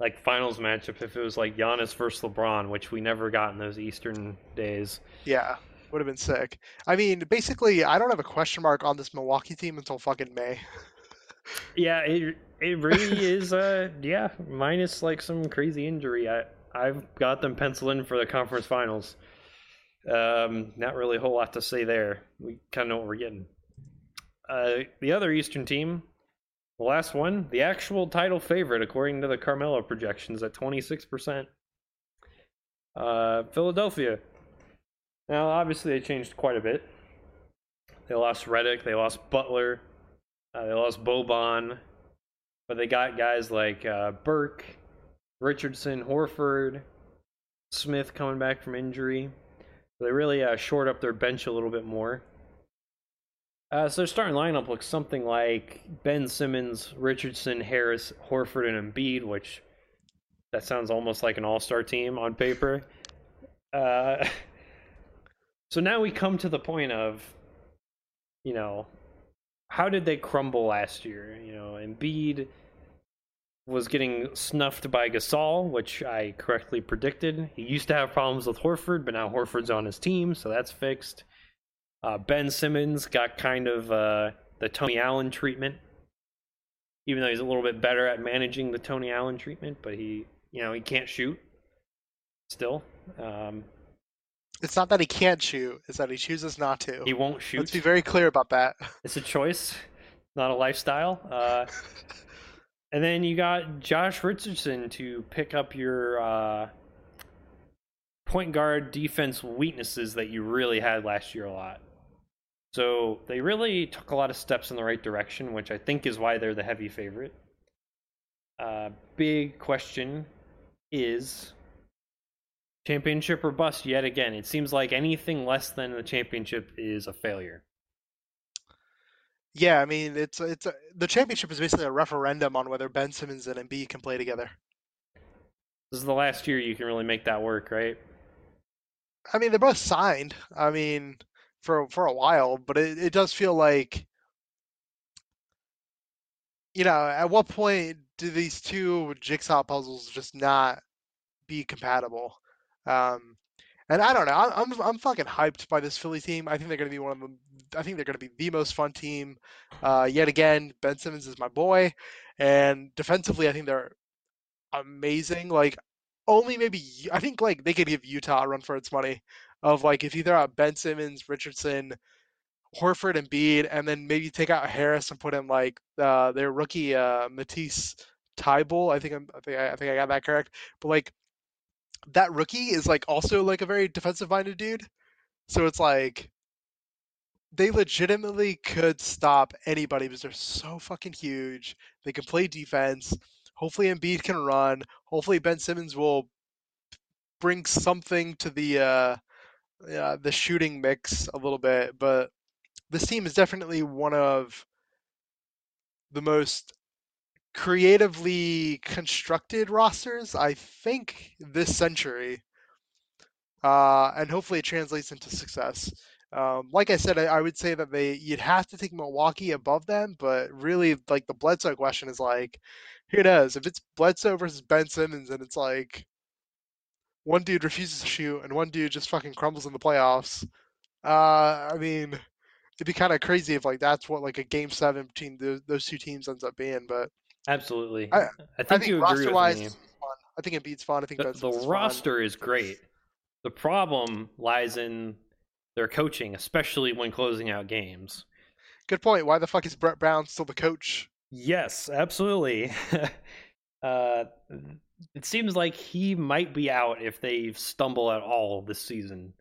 [SPEAKER 1] like finals matchup if it was like Giannis versus LeBron, which we never got in those Eastern days.
[SPEAKER 2] Yeah, would have been sick. I mean, basically, I don't have a question mark on this Milwaukee team until fucking May.
[SPEAKER 1] yeah, it it really is. Uh, yeah, minus like some crazy injury. I I've got them penciled in for the conference finals. Um, not really a whole lot to say there. We kind of know what we're getting. Uh, the other Eastern team, the last one, the actual title favorite according to the Carmelo projections at 26%. Uh, Philadelphia. Now, obviously, they changed quite a bit. They lost Redick, they lost Butler, uh, they lost Boban, but they got guys like uh, Burke, Richardson, Horford, Smith coming back from injury. So they really uh, shored up their bench a little bit more. Uh, so their starting lineup looks something like Ben Simmons, Richardson, Harris, Horford, and Embiid, which that sounds almost like an all-star team on paper. Uh, so now we come to the point of, you know, how did they crumble last year? You know, Embiid was getting snuffed by Gasol, which I correctly predicted. He used to have problems with Horford, but now Horford's on his team, so that's fixed. Uh, ben Simmons got kind of uh, the Tony Allen treatment, even though he's a little bit better at managing the Tony Allen treatment, but he, you know, he can't shoot still. Um,
[SPEAKER 2] it's not that he can't shoot; it's that he chooses not to.
[SPEAKER 1] He won't shoot.
[SPEAKER 2] Let's be very clear about that.
[SPEAKER 1] It's a choice, not a lifestyle. Uh, and then you got Josh Richardson to pick up your uh, point guard defense weaknesses that you really had last year a lot. So they really took a lot of steps in the right direction, which I think is why they're the heavy favorite. Uh, big question is championship or bust yet again. It seems like anything less than the championship is a failure.
[SPEAKER 2] Yeah, I mean it's it's a, the championship is basically a referendum on whether Ben Simmons and Embiid can play together.
[SPEAKER 1] This is the last year you can really make that work, right?
[SPEAKER 2] I mean, they're both signed. I mean, for for a while, but it, it does feel like you know, at what point do these two jigsaw puzzles just not be compatible? Um, and I don't know. I'm, I'm I'm fucking hyped by this Philly team. I think they're going to be one of them. I think they're going to be the most fun team. Uh, yet again, Ben Simmons is my boy, and defensively, I think they're amazing. Like only maybe I think like they could give Utah a run for its money. Of like if you throw out Ben Simmons, Richardson, Horford, and Bede, and then maybe take out Harris and put in like uh, their rookie uh, Matisse. I think I'm, I think I, I think I got that correct. But like that rookie is like also like a very defensive minded dude. So it's like they legitimately could stop anybody because they're so fucking huge. They can play defense. Hopefully Embiid can run. Hopefully Ben Simmons will bring something to the uh, yeah, the shooting mix a little bit. But this team is definitely one of the most creatively constructed rosters, I think, this century. Uh, and hopefully it translates into success. Um, like I said, I, I, would say that they you'd have to take Milwaukee above them, but really, like the Bledsoe question is like, who knows? If it's Bledsoe versus Ben Simmons, and it's like one dude refuses to shoot and one dude just fucking crumbles in the playoffs. Uh, I mean, it'd be kind of crazy if like that's what like a game seven between the, those two teams ends up being. But
[SPEAKER 1] absolutely, I, I, think, I think
[SPEAKER 2] you
[SPEAKER 1] agree with me.
[SPEAKER 2] I think it beats fun. I think
[SPEAKER 1] the, the roster
[SPEAKER 2] fun.
[SPEAKER 1] is great. The problem lies in their coaching, especially when closing out games.
[SPEAKER 2] Good point. Why the fuck is Brett Brown still the coach?
[SPEAKER 1] Yes, absolutely. uh, it seems like he might be out if they stumble at all this season.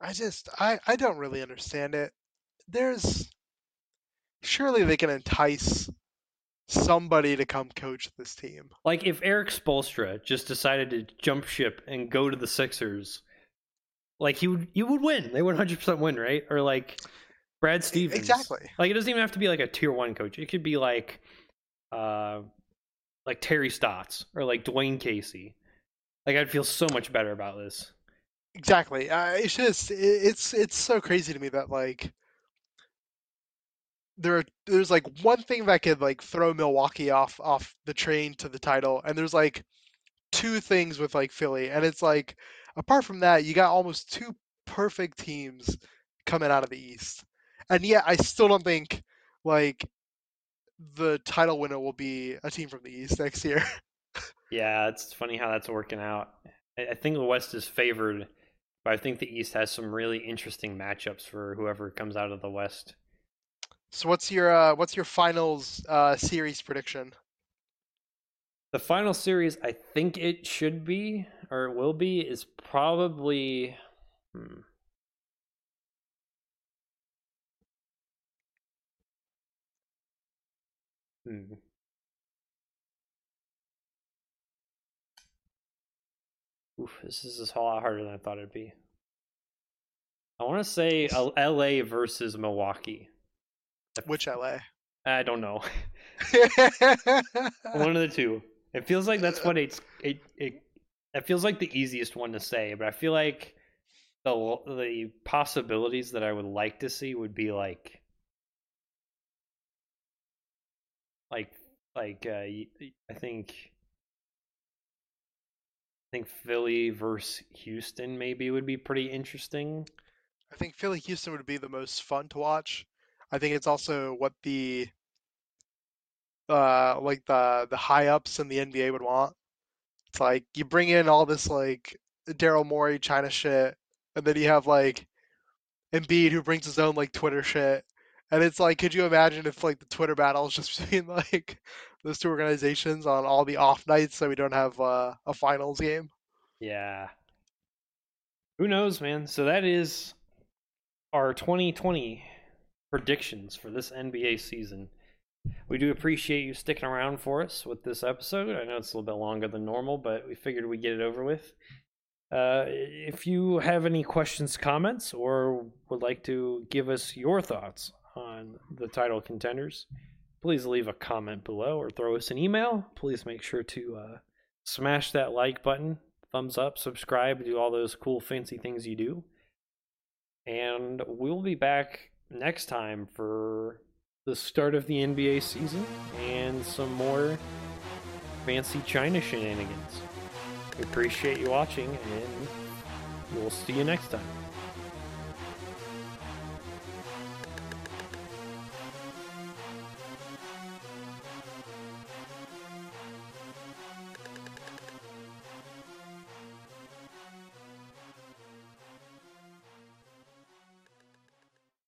[SPEAKER 2] I just I I don't really understand it. There's surely they can entice somebody to come coach this team.
[SPEAKER 1] Like if Erik Spoelstra just decided to jump ship and go to the Sixers, like he would you would win. They would 100% win, right? Or like Brad Stevens.
[SPEAKER 2] Exactly.
[SPEAKER 1] Like it doesn't even have to be like a tier 1 coach. It could be like uh like Terry Stotts or like Dwane Casey. Like I'd feel so much better about this.
[SPEAKER 2] Exactly. Uh, it's just it's it's so crazy to me that like there are, there's like one thing that could like throw Milwaukee off off the train to the title, and there's like two things with like Philly, and it's like apart from that, you got almost two perfect teams coming out of the East, and yet I still don't think like the title winner will be a team from the East next year.
[SPEAKER 1] yeah, it's funny how that's working out. I think the West is favored, but I think the East has some really interesting matchups for whoever comes out of the West.
[SPEAKER 2] So what's your uh, what's your finals uh, series prediction?
[SPEAKER 1] The final series, I think it should be or it will be, is probably. Hmm. Hmm. Oof, this is a whole lot harder than I thought it'd be. I want to say LA versus Milwaukee.
[SPEAKER 2] Which LA?
[SPEAKER 1] I don't know. one of the two. It feels like that's what it's it it it feels like the easiest one to say, but I feel like the the possibilities that I would like to see would be like like like uh, I think I think Philly versus Houston maybe would be pretty interesting.
[SPEAKER 2] I think Philly Houston would be the most fun to watch. I think it's also what the uh like the the high ups in the NBA would want. It's like you bring in all this like Daryl Morey China shit, and then you have like Embiid who brings his own like Twitter shit. And it's like, could you imagine if like the Twitter battles just between like those two organizations on all the off nights so we don't have uh, a finals game?
[SPEAKER 1] Yeah. Who knows, man? So that is our 2020 predictions for this NBA season. We do appreciate you sticking around for us with this episode. I know it's a little bit longer than normal, but we figured we'd get it over with. Uh, if you have any questions, comments, or would like to give us your thoughts on the title contenders, please leave a comment below or throw us an email. Please make sure to uh, smash that like button, thumbs up, subscribe, do all those cool, fancy things you do. And we'll be back next time for the start of the NBA season and some more fancy China shenanigans. We appreciate you watching, and we'll see you next time.